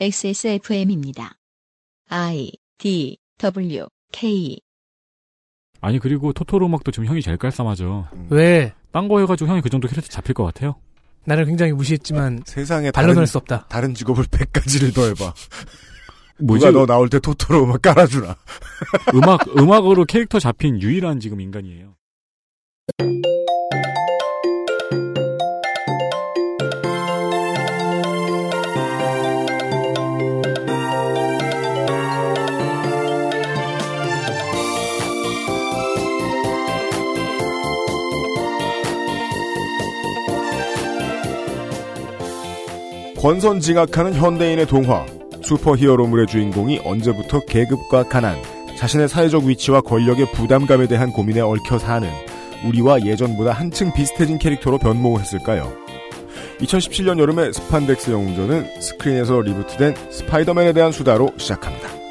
XSFM입니다. I D W K 아니 그리고 토토로 음악도 지금 형이 제일 깔쌈하죠. 왜? 딴 거 해가지고 형이 그 정도 캐릭터 잡힐 것 같아요. 나를 굉장히 무시했지만 세상에 다른, 수 없다. 다른 직업을 100가지를 더 해봐. 뭐지? 누가 너 나올 때 토토로 음악 깔아주나. 음악 음악으로 캐릭터 잡힌 유일한 지금 인간이에요. 권선징악하는 현대인의 동화. 슈퍼히어로물의 주인공이 언제부터 계급과 가난, 자신의 사회적 위치와 권력의 부담감에 대한 고민에 얽혀 사는 우리와 예전보다 한층 비슷해진 캐릭터로 변모를 했을까요? 2017년 여름에 스판덱스 영웅전은 스크린에서 reboot된 스파이더맨에 대한 수다로 시작합니다.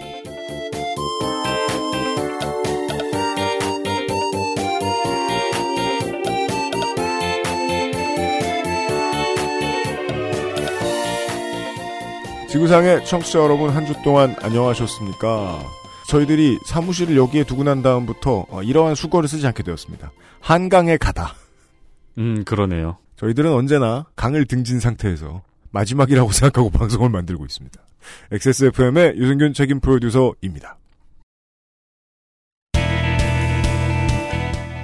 지구상의 청취자 여러분 한 주 동안 안녕하셨습니까? 저희들이 사무실을 여기에 두고 난 다음부터 어, 이러한 숙어를 쓰지 않게 되었습니다. 한강에 가다. 음 그러네요. 저희들은 언제나 강을 등진 상태에서 마지막이라고 생각하고 방송을 만들고 있습니다. XSFM의 유승균 책임 프로듀서입니다.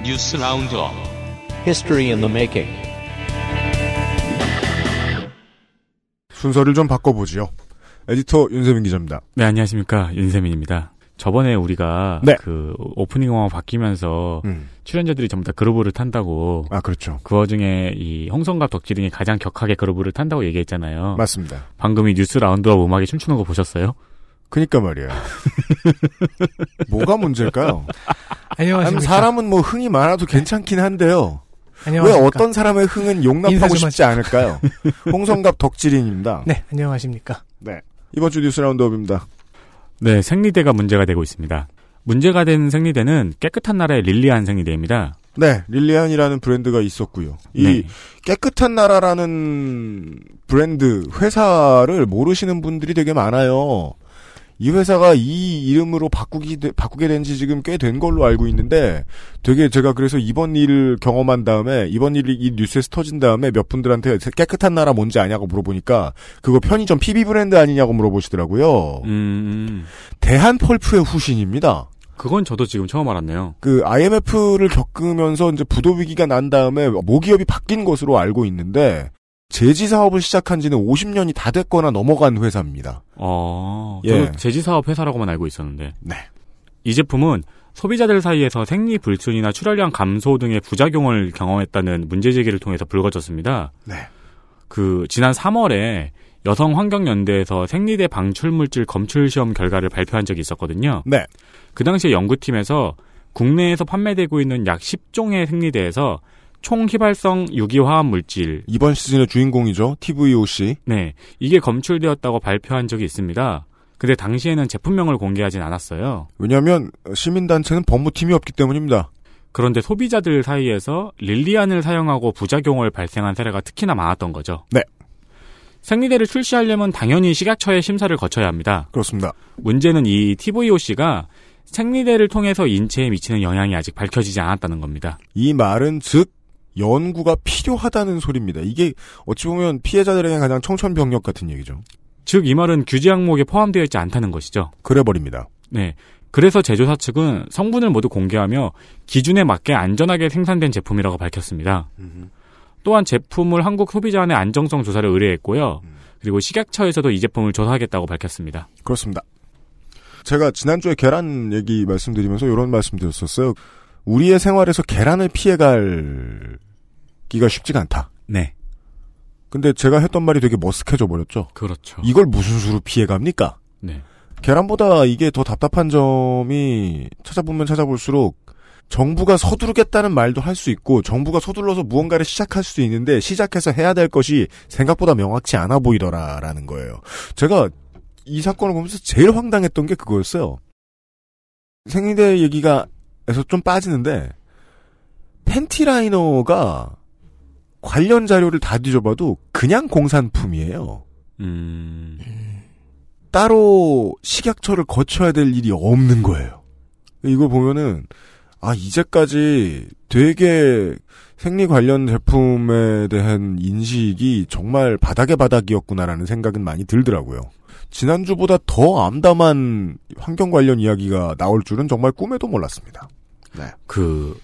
News Roundup History in the making. 순서를 좀 바꿔보지요. 에디터 윤세민 기자입니다. 네 안녕하십니까 윤세민입니다. 저번에 우리가 네. 그 오프닝 영화 바뀌면서 음. 출연자들이 전부 다 groove를 탄다고 아 그렇죠. 그 와중에 이 홍성갑 덕질인이 가장 격하게 groove를 탄다고 얘기했잖아요. 맞습니다. 방금 이 News Roundup 음악에 춤추는 거 보셨어요? 그니까 말이에요. 뭐가 문제일까요? 아니, 안녕하십니까. 사람은 뭐 흥이 많아도 괜찮긴 한데요. 왜 안녕하십니까. 어떤 사람의 흥은 용납하고 좀 싶지 않을까요? 홍성갑 덕질인입니다. 네, 안녕하십니까. 네. 이번 주 뉴스 라운드업입니다. 네 생리대가 문제가 되고 있습니다. 문제가 된 생리대는 깨끗한 나라의 릴리안 생리대입니다. 네, 릴리안이라는 브랜드가 있었고요. 이 네. 깨끗한 나라라는 브랜드 회사를 모르시는 분들이 되게 많아요. 이 회사가 이 이름으로 바꾸기 되- 바꾸게 된 지 지금 꽤 된 걸로 알고 있는데 되게 제가 그래서 이번 일을 경험한 다음에 이번 일이 이 뉴스에서 터진 다음에 몇 분들한테 깨끗한 나라 뭔지 아냐고 물어보니까 그거 편의점 PB 브랜드 아니냐고 물어보시더라고요. 음, 대한 펄프의 후신입니다. 그건 저도 지금 처음 알았네요. 그 IMF를 겪으면서 이제 부도 위기가 난 다음에 모기업이 바뀐 것으로 알고 있는데 제지 사업을 시작한 지는 50년이 다 됐거나 넘어간 회사입니다. 어, 예. 저도 제지 사업 회사라고만 알고 있었는데. 네. 이 제품은 소비자들 사이에서 생리 불순이나 출혈량 감소 등의 부작용을 경험했다는 문제 제기를 통해서 불거졌습니다. 네. 그 지난 3월에 여성 환경연대에서 생리대 방출 물질 검출 시험 결과를 발표한 적이 있었거든요. 네. 그 당시에 연구팀에서 국내에서 판매되고 있는 약 10종의 생리대에서 총 휘발성 유기화합 물질 이번 시즌의 주인공이죠. TVOC. 네, 이게 검출되었다고 발표한 적이 있습니다. 근데 당시에는 제품명을 공개하진 않았어요. 왜냐하면 시민단체는 법무팀이 없기 때문입니다. 그런데 소비자들 사이에서 릴리안을 사용하고 부작용을 발생한 사례가 특히나 많았던 거죠. 네. 생리대를 출시하려면 당연히 식약처의 심사를 거쳐야 합니다. 그렇습니다. 문제는 이 TVOC가 생리대를 통해서 인체에 미치는 영향이 아직 밝혀지지 않았다는 겁니다. 이 말은 즉 연구가 필요하다는 소리입니다. 이게 어찌 보면 피해자들에게 가장 청천벽력 같은 얘기죠. 즉, 이 말은 규제 항목에 포함되어 있지 않다는 것이죠. 그래 버립니다. 네. 그래서 제조사 측은 성분을 모두 공개하며 기준에 맞게 안전하게 생산된 제품이라고 밝혔습니다. 또한 제품을 한국 소비자원의 안정성 조사를 의뢰했고요. 그리고 식약처에서도 이 제품을 조사하겠다고 밝혔습니다. 그렇습니다. 제가 지난주에 계란 얘기 말씀드리면서 이런 말씀 드렸었어요. 우리의 생활에서 계란을 피해갈 기가 쉽지가 않다. 네. 근데 제가 했던 말이 되게 머쓱해져 버렸죠. 그렇죠. 이걸 무슨 수로 피해갑니까? 네. 계란보다 이게 더 답답한 점이 찾아보면 찾아볼수록 정부가 서두르겠다는 말도 할 수 있고 정부가 서둘러서 무언가를 시작할 수도 있는데 시작해서 해야 될 것이 생각보다 명확치 않아 보이더라라는 거예요. 제가 이 사건을 보면서 제일 황당했던 게 그거였어요. 생리대 얘기가 에서 좀 빠지는데 팬티 라이너가 관련 자료를 다 뒤져봐도 그냥 공산품이에요. 음. 따로 식약처를 거쳐야 될 일이 없는 거예요. 이걸 보면은 아 이제까지 되게 생리 관련 제품에 대한 인식이 정말 바닥의 바닥이었구나라는 생각은 많이 들더라고요. 지난주보다 더 암담한 환경 관련 이야기가 나올 줄은 정말 꿈에도 몰랐습니다. 그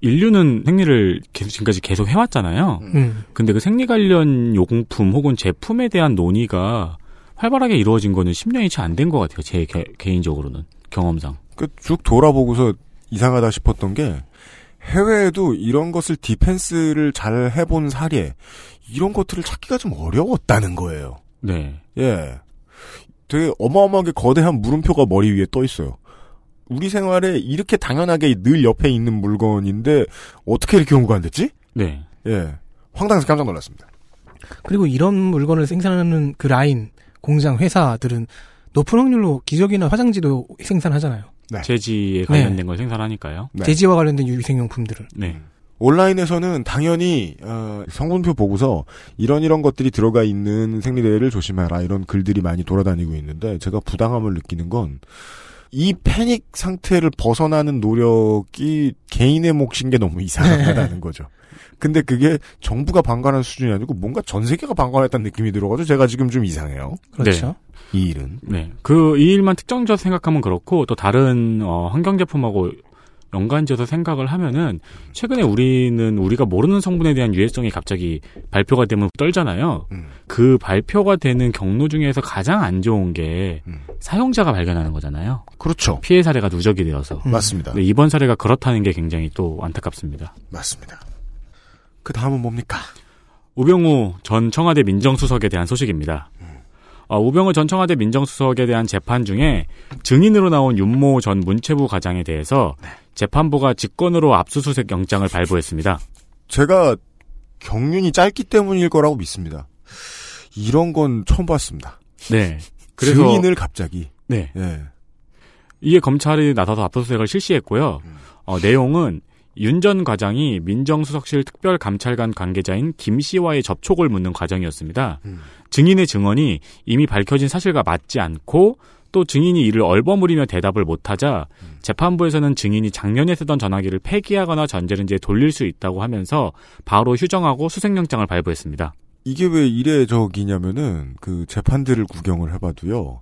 인류는 생리를 계속 지금까지 계속 해왔잖아요. 음. 근데 그 생리 관련 용품 혹은 제품에 대한 논의가 활발하게 이루어진 거는 10년이 채 안 된 것 같아요. 제 개, 개인적으로는 경험상. 그 쭉 돌아보고서 이상하다 싶었던 게 해외에도 이런 것을 디펜스를 잘 해본 사례 이런 것들을 찾기가 좀 어려웠다는 거예요. 네. 예. 되게 어마어마하게 거대한 물음표가 머리 위에 떠 있어요. 우리 생활에 이렇게 당연하게 늘 옆에 있는 물건인데 어떻게 이렇게 연구가 안 됐지? 네. 예. 황당해서 깜짝 놀랐습니다. 그리고 이런 물건을 생산하는 그 라인, 공장, 회사들은 높은 확률로 기저귀나 화장지도 생산하잖아요. 네. 재지에 관련된 걸 생산하니까요. 네. 제지와 관련된 유기생용품들을. 네. 온라인에서는 당연히 어, 성분표 보고서 이런 이런 것들이 들어가 있는 생리대를 조심해라 이런 글들이 많이 돌아다니고 있는데 제가 부당함을 느끼는 건 이 패닉 상태를 벗어나는 노력이 개인의 몫인 게 너무 이상하다는 거죠. 근데 그게 정부가 방관한 수준이 아니고 뭔가 전 세계가 방관했다는 느낌이 들어가지고 제가 지금 좀 이상해요. 그렇죠. 이 일은. 네. 그 이 일만 특정지어서 생각하면 그렇고 또 다른 어, 환경 제품하고 연관지어서 생각을 하면은 최근에 우리는 우리가 모르는 성분에 대한 유해성이 갑자기 발표가 되면 떨잖아요. 음. 그 발표가 되는 경로 중에서 가장 안 좋은 게 음. 사용자가 발견하는 거잖아요. 그렇죠. 피해 사례가 누적이 되어서. 음. 맞습니다. 이번 사례가 그렇다는 게 굉장히 또 안타깝습니다. 맞습니다. 그 다음은 뭡니까? 우병우 전 청와대 민정수석에 대한 소식입니다. 어, 우병우 전 청와대 민정수석에 대한 재판 중에 증인으로 나온 윤모 전 문체부 과장에 대해서 재판부가 직권으로 압수수색 영장을 발부했습니다. 제가 경륜이 짧기 때문일 거라고 믿습니다. 이런 건 처음 봤습니다. 네. 그래서 증인을 갑자기. 네. 예. 이에 검찰이 나서서 압수수색을 실시했고요. 어, 내용은 윤 전 과장이 민정수석실 특별감찰관 관계자인 김 씨와의 접촉을 묻는 과정이었습니다. 음. 증인의 증언이 이미 밝혀진 사실과 맞지 않고 또 증인이 이를 얼버무리며 대답을 못하자 재판부에서는 증인이 작년에 쓰던 전화기를 폐기하거나 전자레인지에 돌릴 수 있다고 하면서 바로 휴정하고 수색영장을 발부했습니다. 이게 왜 이례적이냐면은 그 재판들을 구경을 해봐도요.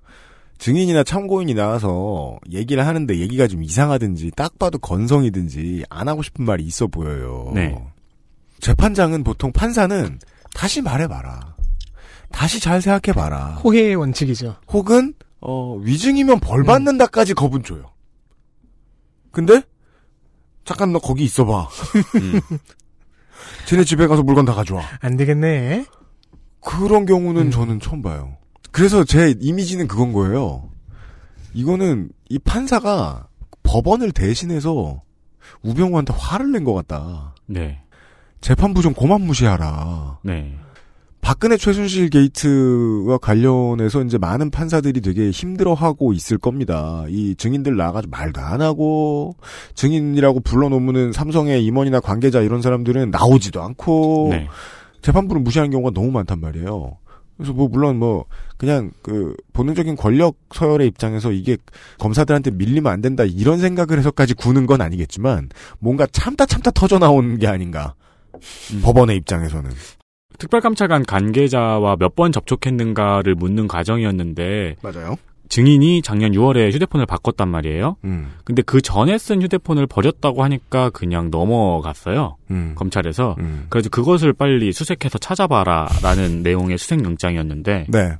증인이나 참고인이 나와서 얘기를 하는데 얘기가 좀 이상하든지 딱 봐도 건성이든지 안 하고 싶은 말이 있어 보여요. 네. 재판장은 보통 판사는 다시 말해봐라. 다시 잘 생각해봐라. 호혜의 원칙이죠. 혹은 어, 위증이면 벌 받는다까지 겁은 줘요. 근데 잠깐 너 거기 있어봐. 음. 쟤네 집에 가서 물건 다 가져와. 안 되겠네. 그런 경우는 음. 저는 처음 봐요. 그래서 제 이미지는 그건 거예요. 이거는 이 판사가 법원을 대신해서 우병우한테 화를 낸 것 같다. 네. 재판부 좀 고만 무시하라. 네. 박근혜 최순실 게이트와 관련해서 이제 많은 판사들이 되게 힘들어하고 있을 겁니다. 이 증인들 나가지고 말도 안 하고 증인이라고 불러놓으면은 삼성의 임원이나 관계자 이런 사람들은 나오지도 않고 네. 재판부를 무시하는 경우가 너무 많단 말이에요. 그래서 뭐 물론 뭐 그냥 그 본능적인 권력 서열의 입장에서 이게 검사들한테 밀리면 안 된다 이런 생각을 해서까지 구는 건 아니겠지만 뭔가 참다 참다 터져 나온 게 아닌가 음. 법원의 입장에서는 특별감찰관 관계자와 몇 번 접촉했는가를 묻는 과정이었는데 맞아요. 증인이 작년 6월에 휴대폰을 바꿨단 말이에요. 음, 근데 그 전에 쓴 휴대폰을 버렸다고 하니까 그냥 넘어갔어요. 음, 검찰에서. 음. 그래서 그것을 빨리 수색해서 찾아봐라라는 내용의 수색 영장이었는데 네.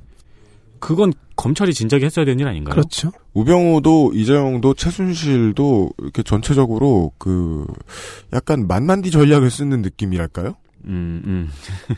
그건 검찰이 진작에 했어야 되는 일 아닌가요? 그렇죠. 우병우도 이재용도 최순실도 이렇게 전체적으로 그 약간 만만디 전략을 쓰는 느낌이랄까요? 음, 음.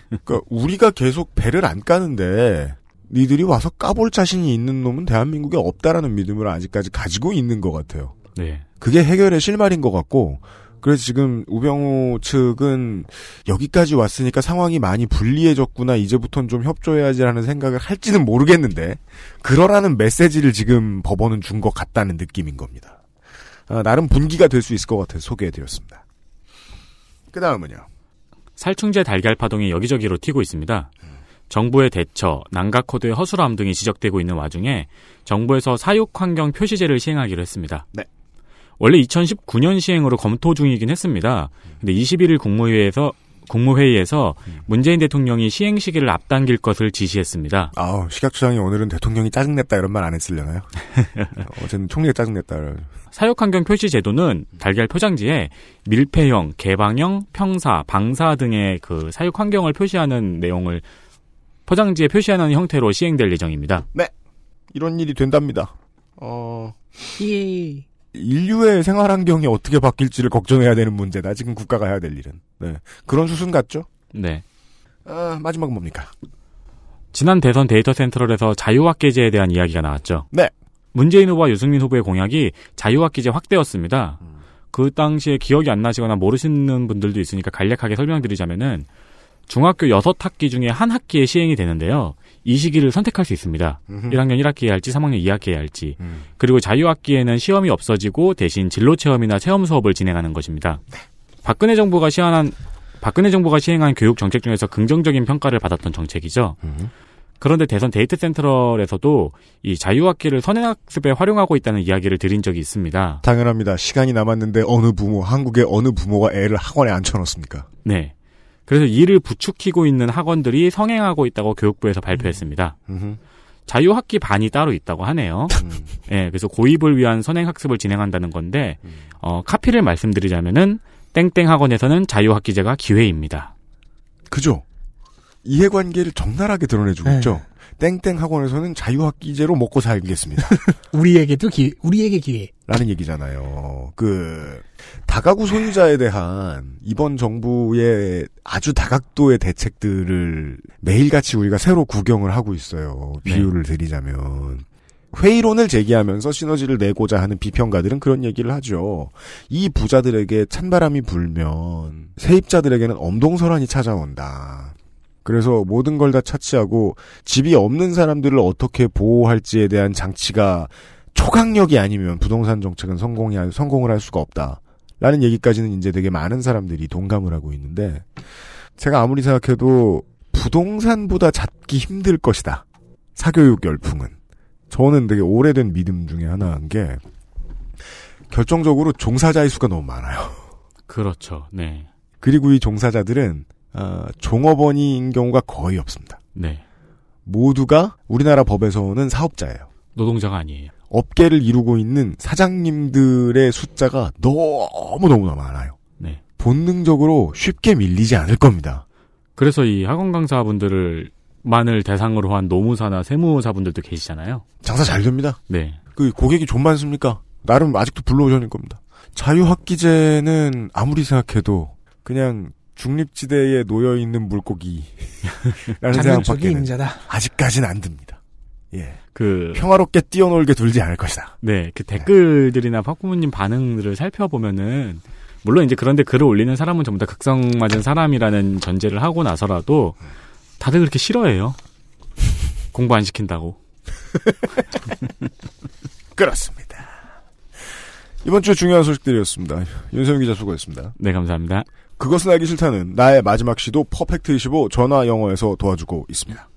그러니까 우리가 계속 배를 안 까는데 니들이 와서 까볼 자신이 있는 놈은 대한민국에 없다라는 믿음을 아직까지 가지고 있는 것 같아요. 네. 그게 해결의 실마리인 것 같고 그래서 지금 우병우 측은 여기까지 왔으니까 상황이 많이 불리해졌구나 이제부터는 좀 협조해야지라는 생각을 할지는 모르겠는데 그러라는 메시지를 지금 법원은 준 것 같다는 느낌인 겁니다. 아, 나름 분기가 될 수 있을 것 같아서 소개해드렸습니다. 그 다음은요. 살충제 달걀 파동이 여기저기로 튀고 있습니다. 정부의 대처, 난각 코드의 허술함 등이 지적되고 있는 와중에 정부에서 사육 환경 표시제를 시행하기로 했습니다. 네. 원래 2019년 시행으로 검토 중이긴 했습니다. 근데 21일 국무회의에서 국무회의에서 문재인 대통령이 시행 시기를 앞당길 것을 지시했습니다. 아우, 식약처장이 오늘은 대통령이 짜증냈다 이런 말 안 했으려나요? 어제는 총리가 짜증냈다. 사육환경 표시 제도는 달걀 포장지에 밀폐형, 개방형, 평사, 방사 등의 그 사육 환경을 표시하는 내용을 포장지에 표시하는 형태로 시행될 예정입니다. 이런 일이 된답니다. 어, 예. 인류의 생활 환경이 어떻게 바뀔지를 걱정해야 되는 문제다. 지금 국가가 해야 될 일은. 네. 그런 수순 같죠? 네. 아, 마지막은 뭡니까? 지난 대선 데이터 센트럴에서 자유학계제에 대한 이야기가 나왔죠. 네. 문재인 후보와 유승민 후보의 공약이 자유학기제 확대였습니다. 그 당시에 기억이 안 나시거나 모르시는 분들도 있으니까 간략하게 설명드리자면은 중학교 6학기 중에 한 학기에 시행이 되는데요. 이 시기를 선택할 수 있습니다. 음흠. 1학년 1학기에 할지 3학년 2학기에 할지. 음. 그리고 자유학기에는 시험이 없어지고 대신 진로 체험이나 체험 수업을 진행하는 것입니다. 박근혜 정부가 시행한 박근혜 정부가 시행한 교육 정책 중에서 긍정적인 평가를 받았던 정책이죠. 음. 그런데 대선 데이트 센트럴에서도 이 자유학기를 선행학습에 활용하고 있다는 이야기를 드린 적이 있습니다. 당연합니다. 시간이 남았는데 어느 부모, 한국의 어느 부모가 애를 학원에 앉혀놓습니까? 네. 그래서 이를 부추기고 있는 학원들이 성행하고 있다고 교육부에서 발표했습니다. 음흠. 자유학기 반이 따로 있다고 하네요. 음. 예, 그래서 고입을 위한 선행학습을 진행한다는 건데, 음. 어, 카피를 말씀드리자면은, 땡땡 학원에서는 자유학기제가 기회입니다. 그죠? 이해관계를 적나라하게 드러내주고 네. 있죠? 땡땡 학원에서는 자유학기제로 먹고 살겠습니다. 우리에게도 기 우리에게 기회. 라는 얘기잖아요. 그, 다가구 소유자에 대한 이번 정부의 아주 다각도의 대책들을 매일같이 우리가 새로 구경을 하고 있어요. 네. 비유를 드리자면. 회의론을 제기하면서 시너지를 내고자 하는 비평가들은 그런 얘기를 하죠. 이 부자들에게 찬바람이 불면 세입자들에게는 엄동설한이 찾아온다. 그래서 모든 걸 다 차치하고 집이 없는 사람들을 어떻게 보호할지에 대한 장치가 초강력이 아니면 부동산 정책은 성공이 할- 성공을 할 수가 없다. 라는 얘기까지는 이제 되게 많은 사람들이 동감을 하고 있는데 제가 아무리 생각해도 부동산보다 잡기 힘들 것이다. 사교육 열풍은. 저는 되게 오래된 믿음 중에 하나인 게 결정적으로 종사자의 수가 너무 많아요. 그렇죠. 네. 그리고 이 종사자들은 아, 종업원인 경우가 거의 없습니다. 네. 모두가 우리나라 법에서는 사업자예요. 노동자가 아니에요. 업계를 이루고 있는 사장님들의 숫자가 너무너무나 많아요. 네. 본능적으로 쉽게 밀리지 않을 겁니다. 그래서 이 학원 강사분들을 만을 대상으로 한 노무사나 세무사분들도 계시잖아요. 장사 잘 됩니다. 네. 그 고객이 좀 많습니까? 나름 아직도 불로전일 겁니다. 자유학기제는 아무리 생각해도 그냥 중립지대에 놓여 있는 물고기라는 생각밖에는 임자다. 아직까지는 안 듭니다. 예. 그, 평화롭게 뛰어놀게 둘지 않을 것이다. 네. 그 댓글들이나 박부모님 반응들을 살펴보면은, 물론 이제 그런데 글을 올리는 사람은 전부 다 극성 맞은 사람이라는 전제를 하고 나서라도 다들 그렇게 싫어해요. 공부 안 시킨다고. 그렇습니다. 이번 주 중요한 소식들이었습니다. 윤세민 기자 수고했습니다. 네, 감사합니다. 그것은 알기 싫다는 나의 마지막 시도 퍼펙트25 전화 영어에서 도와주고 있습니다.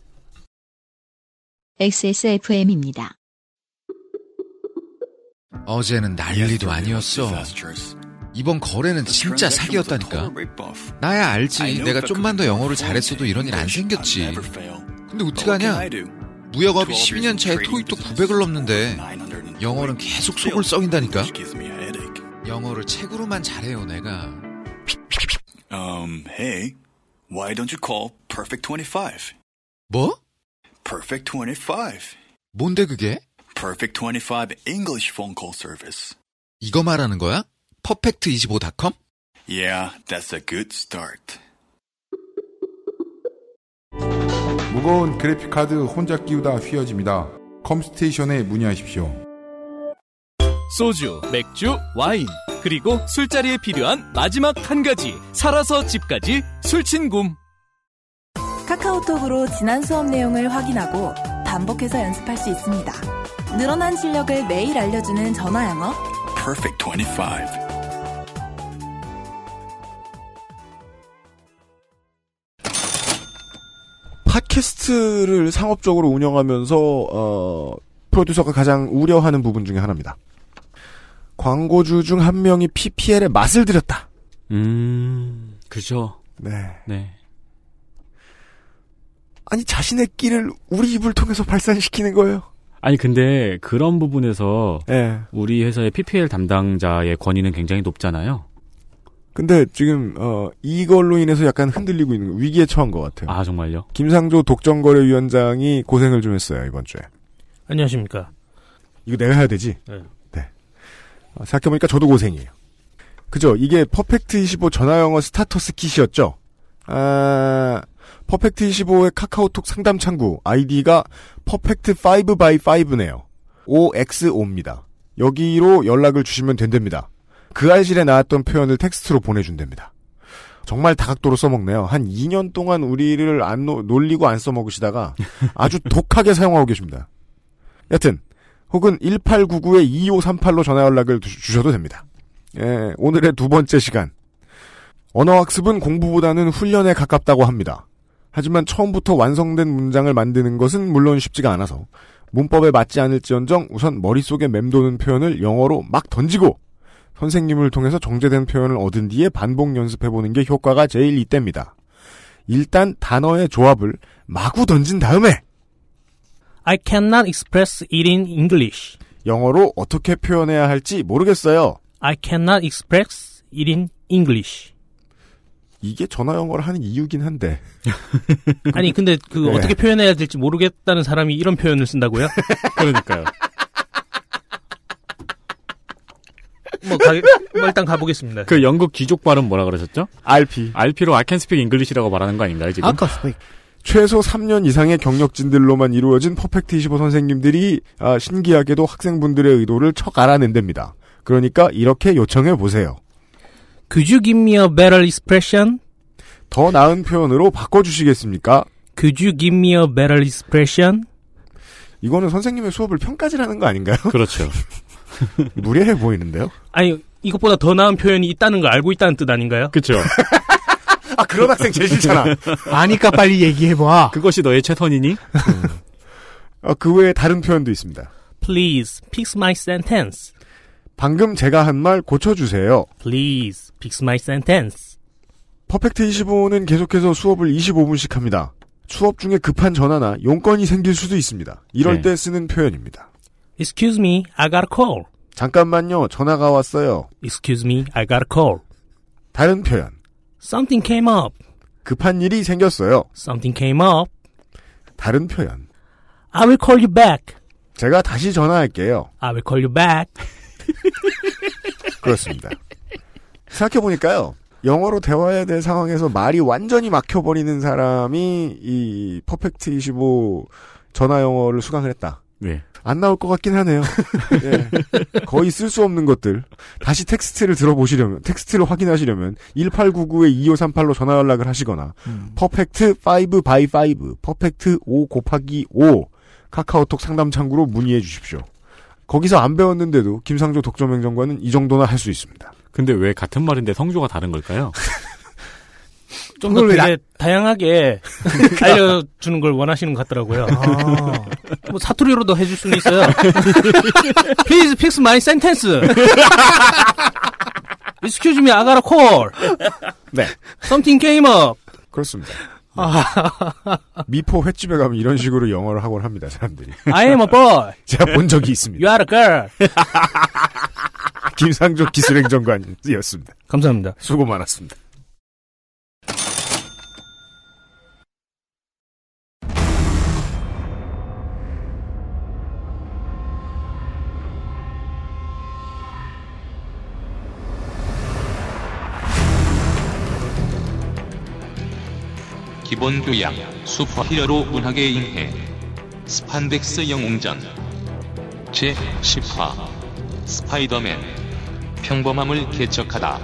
XSFM입니다. 어제는 난리도 아니었어. 이번 거래는 진짜 사기였다니까. 나야 알지. 내가 좀만 더 영어를 잘했어도 이런 일 안 생겼지. 근데 어떡하냐? 무역업이 12년 차에 토익도 900을 넘는데 영어는 계속 속을 썩인다니까. 영어를 책으로만 잘해요, 내가. Um, hey, why don't you call Perfect 25? 뭐? Perfect 25. 뭔데 그게? Perfect 25 English phone call service. 이거 말하는 거야? 퍼펙트25.com? Yeah, that's a good start. 무거운 그래픽카드 혼자 끼우다 휘어집니다. 컴스테이션에 문의하십시오. 소주, 맥주, 와인, 그리고 술자리에 필요한 마지막 한 가지. 살아서 집까지 술친굼. 카카오톡으로 지난 수업 내용을 확인하고 반복해서 연습할 수 있습니다. 늘어난 실력을 매일 알려주는 전화 영어. Perfect 25. 팟캐스트를 상업적으로 운영하면서 어, 프로듀서가 가장 우려하는 부분 중에 하나입니다. 광고주 중 한 명이 PPL에 맛을 들였다. 음, 그죠. 네. 네. 아니 자신의 끼를 우리 입을 통해서 발산시키는 거예요. 아니 근데 그런 부분에서 예. 우리 회사의 PPL 담당자의 권위는 굉장히 높잖아요. 근데 지금 어 이걸로 인해서 약간 흔들리고 있는 거, 위기에 처한 것 같아요. 아 정말요? 김상조 독점거래위원장이 고생을 좀 했어요 이번 주에. 안녕하십니까. 이거 내가 해야 되지? 네. 어, 생각해보니까 저도 고생이에요. 그죠? 이게 퍼펙트 25 전화 영어 스타터스 킷이었죠? 아, 퍼펙트 25의 카카오톡 상담 창구, 아이디가 퍼펙트 5x5네요. OXO입니다. 여기로 연락을 주시면 된답니다. 그 알싫에 나왔던 표현을 텍스트로 보내준답니다. 정말 다각도로 써먹네요. 한 2년 동안 우리를 안 노, 놀리고 안 써먹으시다가 아주 독하게 사용하고 계십니다. 여튼 혹은 1899-2538로 전화 연락을 주- 주셔도 됩니다. 예, 오늘의 두 번째 시간. 언어학습은 공부보다는 훈련에 가깝다고 합니다. 하지만 처음부터 완성된 문장을 만드는 것은 물론 쉽지가 않아서 문법에 맞지 않을지언정 우선 머릿속에 맴도는 표현을 영어로 막 던지고 선생님을 통해서 정제된 표현을 얻은 뒤에 반복 연습해보는 게 효과가 제일 이때입니다. 일단 단어의 조합을 마구 던진 다음에 I cannot express it in English. 영어로 어떻게 표현해야 할지 모르겠어요. I cannot express it in English. 이게 전화 영어를 하는 이유긴 한데. 아니 근데 그 네. 어떻게 표현해야 될지 모르겠다는 사람이 이런 표현을 쓴다고요? 그러니까요. 뭐, 가, 뭐 일단 가보겠습니다. 그 영국 귀족 발음 뭐라 그러셨죠? RP. RP로 I can speak English라고 말하는 거 아닌가요 지금? 최소 3년 이상의 경력진들로만 이루어진 퍼펙트 25 선생님들이 아, 신기하게도 학생분들의 의도를 척 알아낸답니다. 그러니까 이렇게 요청해 보세요. Could you give me a better expression? 더 나은 표현으로 바꿔주시겠습니까? Could you give me a better expression? 이거는 선생님의 수업을 평가질하는 거 아닌가요? 그렇죠. 무례해 보이는데요? 아니 이것보다 더 나은 표현이 있다는 걸 알고 있다는 뜻 아닌가요? 그렇죠. 아 그런 학생 제일 싫잖아. 아니까 빨리 얘기해봐. 그것이 너의 최선이니? 어, 그 외에 다른 표현도 있습니다. Please fix my sentence. 방금 제가 한 말 고쳐주세요. Please fix my sentence. 퍼펙트 25는 계속해서 수업을 25분씩 합니다. 수업 중에 급한 전화나 용건이 생길 수도 있습니다. 이럴 네. 때 쓰는 표현입니다. Excuse me, I got a call. 잠깐만요, 전화가 왔어요. Excuse me, I got a call. 다른 표현. Something came up. 급한 일이 생겼어요. Something came up. 다른 표현. I will call you back. 제가 다시 전화할게요. I will call you back. 그렇습니다. 생각해보니까요. 영어로 대화해야 될 상황에서 말이 완전히 막혀버리는 사람이 이 퍼펙트 25 전화 영어를 수강을 했다. 네. 안 나올 것 같긴 하네요. 예. 거의 쓸 수 없는 것들. 다시 텍스트를 들어보시려면, 텍스트를 확인하시려면, 1899-2538로 전화 연락을 하시거나, 퍼펙트 5 by 5, 퍼펙트 5 곱하기 5, 카카오톡 상담 창구로 문의해 주십시오. 거기서 안 배웠는데도 김상조 독점행정관은 이 정도나 할 수 있습니다. 근데 왜 같은 말인데 성조가 다른 걸까요? 좀 더 되게 다양하게 알려주는 걸 원하시는 것 같더라고요. 뭐 사투리로도 해줄 수는 있어요. Please fix my sentence. Excuse me, I got a call. 네. Something came up. 그렇습니다. 아, 미포 횟집에 가면 이런 식으로 영어를 하곤 합니다, 사람들이. I am a boy. 제가 본 적이 있습니다. You are a girl. 김상조 기술행정관이었습니다. 감사합니다. 수고 많았습니다. 기본 교양, 슈퍼히어로 문학의 인해, 스판덱스 영웅전, 제10화, 스파이더맨, 평범함을 개척하다.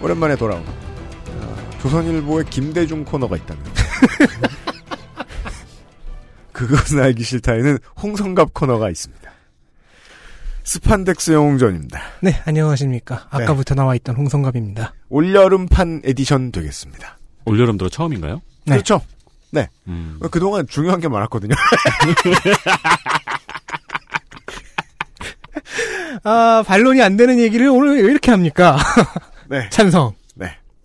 오랜만에 돌아온 어, 조선일보에 김대중 코너가 있다는. 그것은 알기 싫다에는 홍성갑 코너가 있습니다. 스판덱스 영웅전입니다. 네, 안녕하십니까. 아까부터 나와 있던 홍성갑입니다. 올여름판 에디션 되겠습니다. 올여름 들어 처음인가요? 네. 그렇죠. 네. 음. 그동안 중요한 게 많았거든요. 아, 반론이 안 되는 얘기를 오늘 왜 이렇게 합니까? 네. 찬성.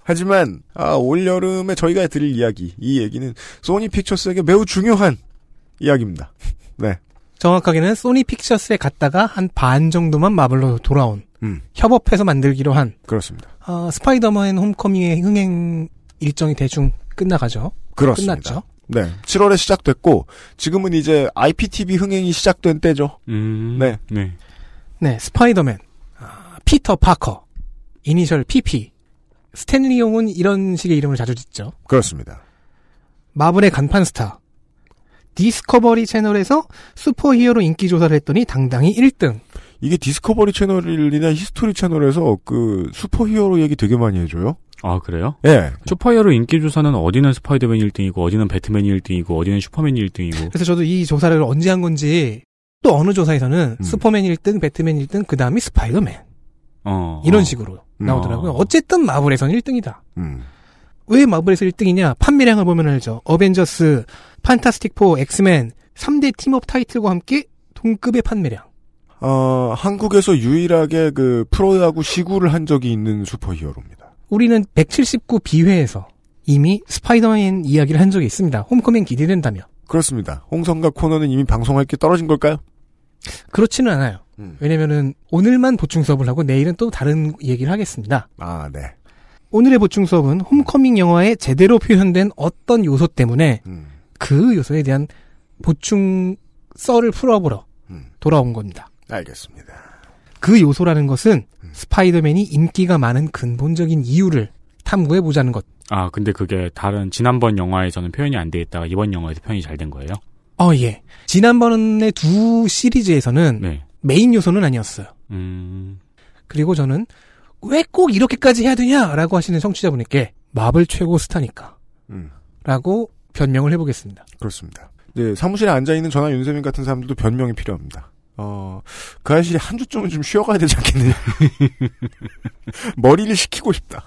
네. 하지만 아, 올 여름에 저희가 드릴 이야기, 이 얘기는 소니 픽처스에게 매우 중요한 이야기입니다. 네. 정확하게는 소니 픽처스에 갔다가 한 반 정도만 마블로 돌아온 음. 협업해서 만들기로 한 그렇습니다. 어, 스파이더맨 홈커밍의 흥행 일정이 대충 끝나가죠. 그렇습니다. 끝났죠. 네. 7월에 시작됐고 지금은 이제 IPTV 흥행이 시작된 때죠. 음. 네. 네. 네, 스파이더맨, 아, 피터 파커, 이니셜 PP, 스탠리 옹은 이런 식의 이름을 자주 짓죠. 그렇습니다. 마블의 간판 스타. 디스커버리 채널에서 슈퍼히어로 인기 조사를 했더니 당당히 1등. 이게 디스커버리 채널이나 히스토리 채널에서 그 슈퍼히어로 얘기 되게 많이 해줘요. 아, 그래요? 예. 슈퍼히어로 인기 조사는 어디는 스파이더맨이 1등이고, 어디는 배트맨이 1등이고, 어디는 슈퍼맨이 1등이고. 그래서 저도 이 조사를 언제 한 건지 또 어느 조사에서는 음. 슈퍼맨 1등, 배트맨 1등, 그 다음이 스파이더맨. 어. 이런 어. 식으로 음. 나오더라고요. 어. 어쨌든 마블에서는 1등이다. 음. 왜 마블에서 1등이냐? 판매량을 보면 알죠. 어벤져스, 판타스틱 4, 엑스맨 3대 team-up 타이틀과 함께 동급의 판매량. 어, 한국에서 유일하게 그 프로야구 시구를 한 적이 있는 슈퍼히어로입니다. 우리는 179B회에서 이미 스파이더맨 이야기를 한 적이 있습니다. 홈커밍 기대된다며. 그렇습니다. 홍성갑 코너는 이미 방송할 게 떨어진 걸까요? 그렇지는 않아요. 음. 왜냐면은 오늘만 보충 수업을 하고 내일은 또 다른 얘기를 하겠습니다. 아, 네. 오늘의 보충 수업은 홈커밍 영화에 제대로 표현된 어떤 요소 때문에 음. 그 요소에 대한 보충 썰을 풀어보러 음. 돌아온 겁니다. 알겠습니다. 그 요소라는 것은 음. 스파이더맨이 인기가 많은 근본적인 이유를 탐구해 보자는 것. 아, 근데 그게 다른 지난번 영화에서는 표현이 안 돼 있다가 이번 영화에서 표현이 잘 된 거예요? 어, 예. 지난번의 두 시리즈에서는 네. 메인 요소는 아니었어요. 음. 그리고 저는 왜 꼭 이렇게까지 해야 되냐라고 하시는 청취자분께 마블 최고 스타니까. 음. 라고 변명을 해보겠습니다. 그렇습니다. 네, 사무실에 앉아있는 저나 윤세민 같은 사람들도 변명이 필요합니다. 어, 그 아저씨 한 주쯤은 좀 쉬어가야 되지 않겠느냐. 머리를 식히고 싶다.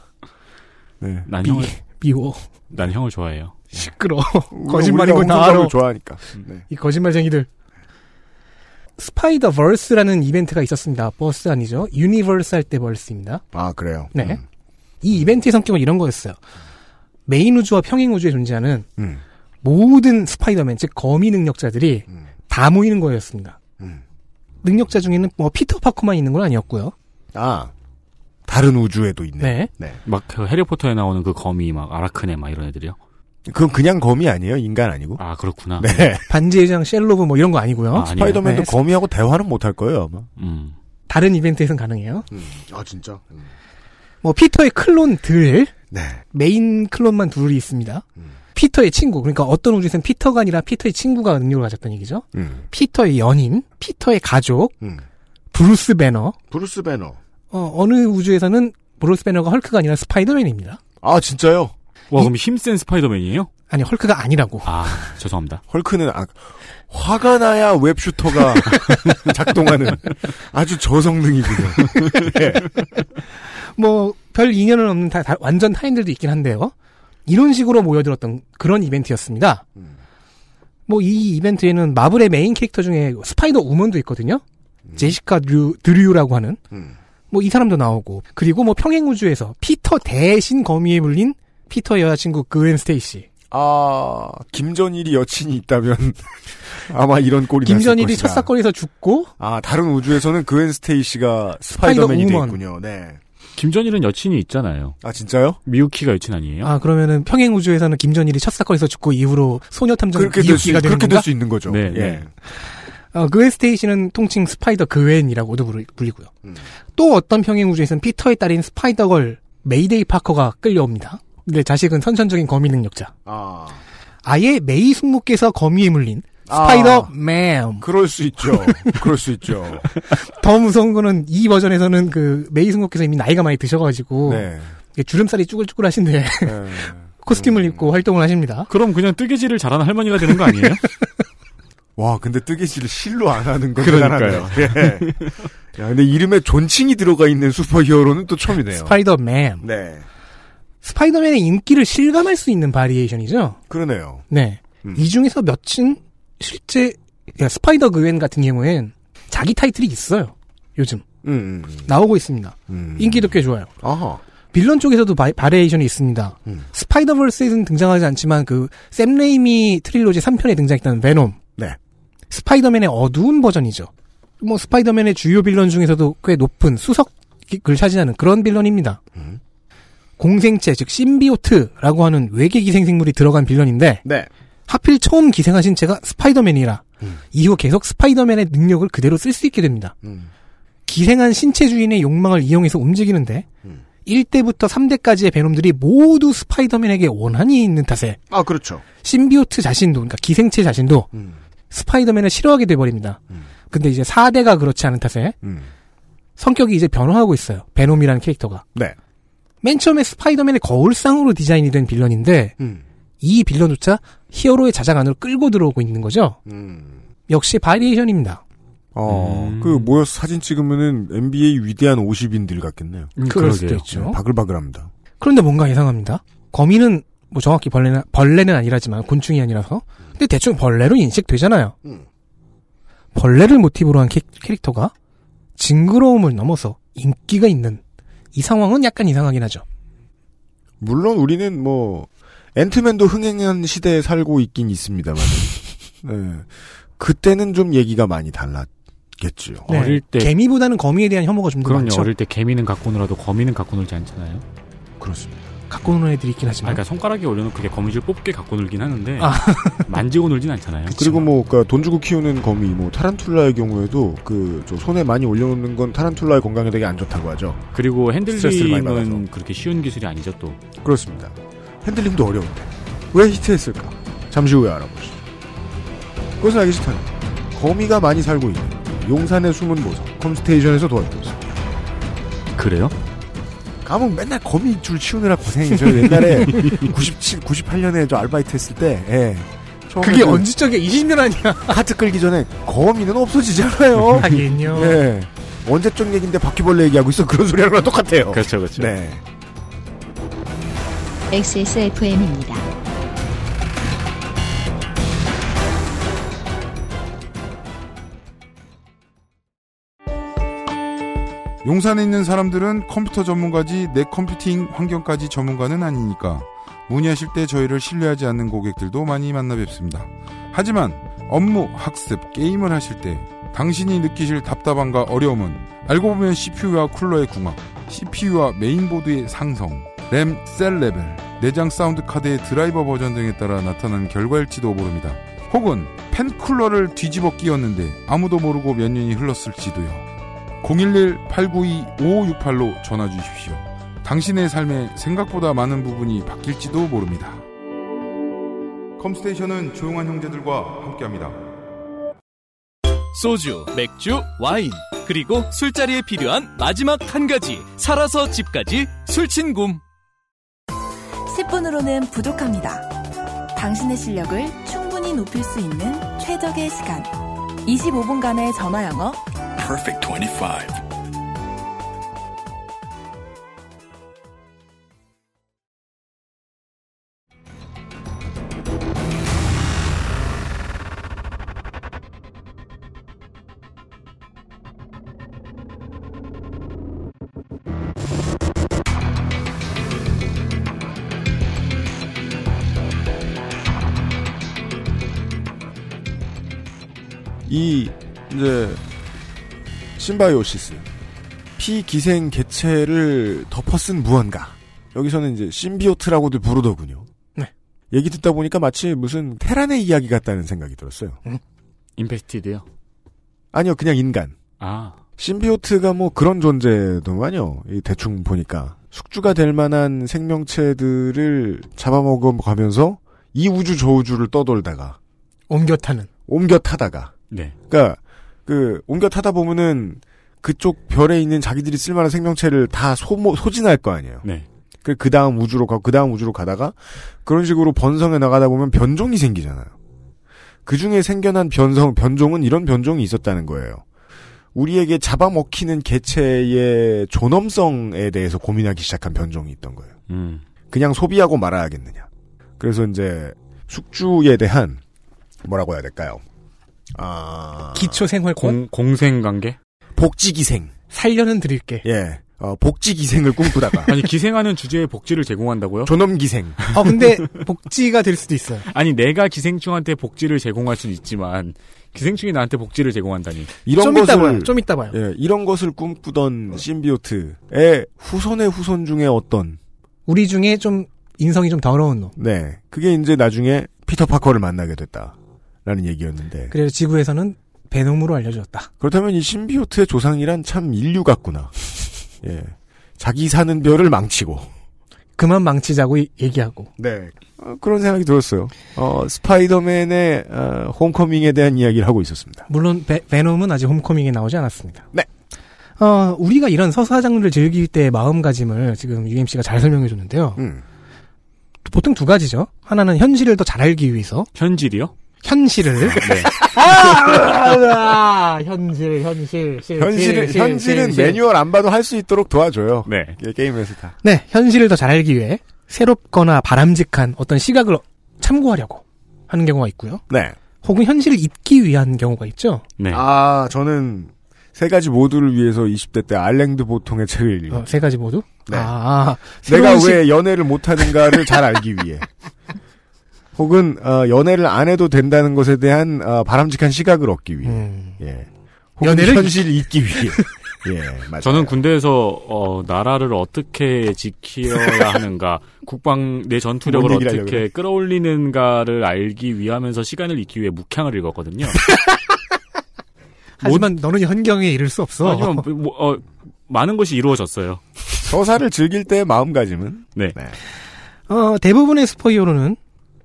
네. 난 미, 형을, 미워. 난 형을 좋아해요. 시끄러. 홍성갑을 알아. 좋아하니까. 네. 이 거짓말쟁이들. 스파이더 벌스라는 이벤트가 있었습니다. 버스 아니죠. universe 할 때 verse입니다. 아, 그래요? 네. 음. 이 이벤트의 성격은 이런 거였어요. 메인 우주와 평행 우주에 존재하는 음. 모든 스파이더맨, 즉 거미 능력자들이 음. 다 모이는 거였습니다. 음. 능력자 중에는 뭐 피터 파커만 있는 건 아니었고요. 아, 다른 우주에도 있네. 네. 네. 막그 해리포터에 나오는 그 거미 막 아라크네 막 이런 애들이요? 그건 그냥 거미 아니에요? 인간 아니고? 아, 그렇구나. 네. 반지의 제왕 쉴로브 뭐 이런 거 아니고요. 아? 스파이더맨도 네. 거미하고 대화는 못 할 거예요, 아마. 음. 다른 이벤트에서는 가능해요. 아, 진짜? 뭐 피터의 클론들 네. 메인 클론만 둘이 있습니다. 음. 피터의 친구 그러니까 어떤 우주에서는 피터가 아니라 피터의 친구가 능력을 가졌다는 얘기죠. 음. 피터의 연인, 피터의 가족, 음. 브루스 배너. 브루스 배너. 어, 어느 우주에서는 브루스 배너가 헐크가 아니라 스파이더맨입니다. 아, 진짜요? 와, 그럼 힘센 스파이더맨이에요? 아니 헐크가 아니라고. 아, 죄송합니다. 헐크는 아, 화가 나야 web shooter가 작동하는 아주 저성능이군요. 네. 뭐별 인연은 없는 다, 다- 완전 타인들도 있긴 한데요. 이런 식으로 모여들었던 그런 이벤트였습니다. 음. 뭐이 이벤트에는 마블의 메인 캐릭터 중에 스파이더 우먼도 있거든요. 제시카 드류, 드류라고 하는 음. 뭐이 사람도 나오고 그리고 뭐 평행 우주에서 피터 대신 거미에 물린 피터의 여자친구 그웬 스테이시. 아, 김전일이 여친이 있다면 아마 이런 꼴이 김전일이 첫. 사건에서 죽고 아, 다른 우주에서는 그웬 스테이시가 스파이더맨이 돼 우먼. 있군요. 네. 김전일은 여친이 있잖아요. 아, 진짜요? 미유키가 여친 아니에요? 아 그러면은 평행 우주에서는 김전일이 첫 사건에서 죽고 이후로 소녀 탐정 그렇게 될 수, 이웃기가 되는 그렇게? 될 수 있는 거죠. 네, 예. 네. 어, 그웬 스테이시는 통칭 스파이더 그웬이라고도 불리고요. 음. 또 어떤 평행 우주에서는 피터의 딸인 스파이더걸 메이데이 파커가 끌려옵니다. 근데 자식은 선천적인 거미 능력자. 아. 아예 메이 숙모께서 거미에 물린 아. 스파이더맨. 그럴 수 있죠. 그럴 수 있죠. 더 무서운 거는 이 버전에서는 그 메이 숙모께서 이미 나이가 많이 드셔가지고 네. 주름살이 쭈글쭈글 하신데 costume을 입고 활동을 하십니다. 그럼 그냥 뜨개질을 잘하는 할머니가 되는 거 아니에요? 와, 근데 뜨개질을 실로 안 하는 건 그러니까요. 예. 야, 근데 이름에 존칭이 들어가 있는 슈퍼히어로는 또 처음이네요. 스파이더맨. 네. 스파이더맨의 인기를 실감할 수 있는 variation이죠. 그러네요. 네. 음. 이 중에서 몇은 실제 야, 스파이더 그웬 같은 경우엔 자기 타이틀이 있어요. 요즘 음, 음, 나오고 있습니다. 음. 인기도 꽤 좋아요. 아하. 빌런 쪽에서도 바, variation이 있습니다. 음. 스파이더버스에는 등장하지 않지만 그샘 레이미 trilogy 3편에 등장했던 베놈. 네. 스파이더맨의 어두운 버전이죠. 뭐 스파이더맨의 주요 빌런 중에서도 꽤 높은 수석을 차지하는 그런 빌런입니다. 음. 공생체 즉 symbiote라고 하는 외계 기생생물이 들어간 빌런인데 네. 하필 처음 기생한 신체가 스파이더맨이라 음. 이후 계속 스파이더맨의 능력을 그대로 쓸 수 있게 됩니다. 음. 기생한 신체 주인의 욕망을 이용해서 움직이는데 음. 1대부터 3대까지의 베놈들이 모두 스파이더맨에게 원한이 있는 탓에 아, 그렇죠. symbiote 자신도 그러니까 기생체 자신도 음. 스파이더맨을 싫어하게 돼버립니다. 음. 근데 이제 4대가 그렇지 않은 탓에 음. 성격이 이제 변화하고 있어요. 베놈이라는 캐릭터가. 네. 맨 처음에 스파이더맨의 거울상으로 디자인이 된 빌런인데 음. 이 빌런조차 히어로의 자장 안으로 끌고 들어오고 있는 거죠. 음. 역시 바리에이션입니다. 어, 음. 그 모여서 사진 찍으면은 NBA 위대한 50인들 같겠네요. 음, 그럴. 수도 있죠. 네, 바글바글합니다. 그런데 뭔가 이상합니다. 거미는 뭐 정확히 벌레는 벌레는 아니라지만 곤충이 아니라서 근데 대충 벌레로 인식되잖아요. 음. 벌레를 모티브로 한 캐, 캐릭터가 징그러움을 넘어서 인기가 있는 이 상황은 약간 이상하긴 하죠. 물론 우리는 뭐 앤트맨도 흥행한 시대에 살고 있긴 있습니다만, 네. 그때는 좀 얘기가 많이 달랐겠죠. 네, 어릴 때- 개미보다는 거미에 대한 혐오가 좀더 그럼요. 많죠. 어릴 때 개미는 갖고 놀아도 거미는 갖고 놀지 않잖아요. 그렇습니다. 갖고 노는 애들이 있긴 아, 하지만 그러니까 손가락에 올려놓고 그게 거미줄 뽑게 갖고 놀긴 하는데 아. 만지고 놀진 않잖아요. 그리고 뭐, 그니까 돈 주고 키우는 거미, 뭐, 타란툴라의 경우에도 그, 저 손에 많이 올려놓는 건 타란툴라의 건강에 되게 안 좋다고 하죠. 그리고. handling은 그렇게 쉬운 기술이 아니죠 또. 그렇습니다. handling도 어려운데. 왜 히트했을까? 잠시 후에 알아보시죠. 그것은 알기 싫다는 거미가 많이 살고 있는 용산의 숨은 보석, 컴스테이션에서 도와주고 있습니다. 그래요? 감은 맨날 거미 줄 치우느라 고생이 저 옛날에 97, 98년에 저 아르바이트 했을 때, 예. 그게 그 언제적이야? 20년 아니야? 카트 끌기 전에 거미는 없어지잖아요. 하긴요. 예. 언제적 얘기인데 바퀴벌레 얘기하고 있어. 그런 소리 하는 거랑 똑같아요. 그렇죠, 그렇죠. 네. XSFM입니다. 용산에 있는 사람들은 컴퓨터 전문가지 내 컴퓨팅 환경까지 전문가는 아니니까 문의하실 때 저희를 신뢰하지 않는 고객들도 많이 만나 뵙습니다. 하지만 업무, 학습, 게임을 하실 때 당신이 느끼실 답답함과 어려움은 알고 보면 CPU와 쿨러의 궁합, CPU와 메인보드의 상성, 램, 셀 레벨, 내장 사운드 카드의 드라이버 버전 등에 따라 나타난 결과일지도 모릅니다. 혹은 팬 쿨러를 뒤집어 끼웠는데 아무도 모르고 몇 년이 흘렀을지도요. 011-892-5568로 전화 주십시오. 당신의 삶에 생각보다 많은 부분이 바뀔지도 모릅니다. 컴스테이션은 조용한 형제들과 함께합니다. 소주, 맥주, 와인, 그리고 술자리에 필요한 마지막 한 가지. 살아서 집까지 술친굼. 10분으로는 부족합니다. 당신의 실력을 충분히 높일 수 있는 최적의 시간. 25분간의 전화 영어. Perfect 25. 이 이제 심바이오시스 피기생 개체를 덮어쓴 무언가 여기서는 이제 심비오트라고도 부르더군요. 네. 얘기 듣다 보니까 마치 무슨 테란의 이야기 같다는 생각이 들었어요. 임페스티드요. 아니요, 그냥 인간. 아, 심비오트가 뭐 그런 존재더만요. 이 대충 보니까 숙주가 될 만한 생명체들을 잡아먹어 가면서 이 우주 저 우주를 떠돌다가 옮겨 타는. 옮겨 타다가 네. 그러니까 그 옮겨 타다 보면은 그쪽 별에 있는 자기들이 쓸만한 생명체를 다 소모, 소진할 거 아니에요. 네. 그, 그 다음 우주로 가고, 그 다음 우주로 가다가, 그런 식으로 번성해 나가다 보면 변종이 생기잖아요. 그 중에 생겨난 변성, 변종은 이런 변종이 있었다는 거예요. 우리에게 잡아먹히는 개체의 존엄성에 대해서 고민하기 시작한 변종이 있던 거예요. 음. 그냥 소비하고 말아야겠느냐. 그래서 이제 숙주에 대한 뭐라고 해야 될까요? 아 기초 생활권 공, 공생관계? 복지기생. 살려는 드릴게. 예. 어, 복지기생을 꿈꾸다가 아니, 기생하는 주제에 복지를 제공한다고요? 존엄기생. 어 근데 복지가 될 수도 있어요. 아니, 내가 기생충한테 복지를 제공할 수는 있지만, 기생충이 나한테 복지를 제공한다니. 이런 좀 것을 이따 봐요. 좀 이따 봐요. 예, 이런 것을 꿈꾸던 심비오트의 후손의 후손 중에 어떤 우리 중에 좀 인성이 좀 더러운 놈. 네. 그게 이제 나중에 피터 파커를 만나게 됐다 라는 얘기였는데 그래서 지구에서는 배놈으로 알려졌다. 그렇다면 이 심비오트의 조상이란 참 인류 같구나. 예. 자기 사는 별을 망치고. 그만 망치자고 이- 얘기하고. 네. 어, 그런 생각이 들었어요. 어, 스파이더맨의 어, 홈커밍에 대한 이야기를 하고 있었습니다. 물론 베, 베놈은 아직 홈커밍에 나오지 않았습니다. 네. 어, 우리가 이런 서사 장르를 즐길 때의 마음가짐을 지금 UMC가 잘 설명해 줬는데요. 음. 보통 두 가지죠. 하나는 현실을 더 잘 알기 위해서. 현질이요? 현실을. 네. 아, 현실, 현실, 실, 현실은, 실, 실, 현실은 실, 실. 매뉴얼 안 봐도 할 수 있도록 도와줘요. 네. 예, 게임에서 다. 네, 현실을 더 잘 알기 위해 새롭거나 바람직한 어떤 시각을 참고하려고 하는 경우가 있고요. 네. 혹은 현실을 잊기 위한 경우가 있죠. 네. 아, 저는 세 가지 모두를 위해서 20대 때 알랭드 보통의 책을 읽어. 어, 세 가지 모두? 네. 아, 내가 시- 왜 연애를 못하는가를 잘 알기 위해. 혹은 어, 연애를 안 해도 된다는 것에 대한 어, 바람직한 시각을 얻기 위해. 음. 예. 혹은 연애를 현실을 잊기 위해. 예, 맞아요. 저는 군대에서 어, 나라를 어떻게 지켜야 하는가, 국방 내 전투력을 어떻게 하려고 끌어올리는가를 알기 위하면서 시간을 잊기 위해 묵향을 읽었거든요. 하지만 너는 현경에 이를 수 없어. 하지만 뭐, 어, 많은 것이 이루어졌어요. 서사를 즐길 때의 마음가짐은 네. 어, 대부분의 스포이어로는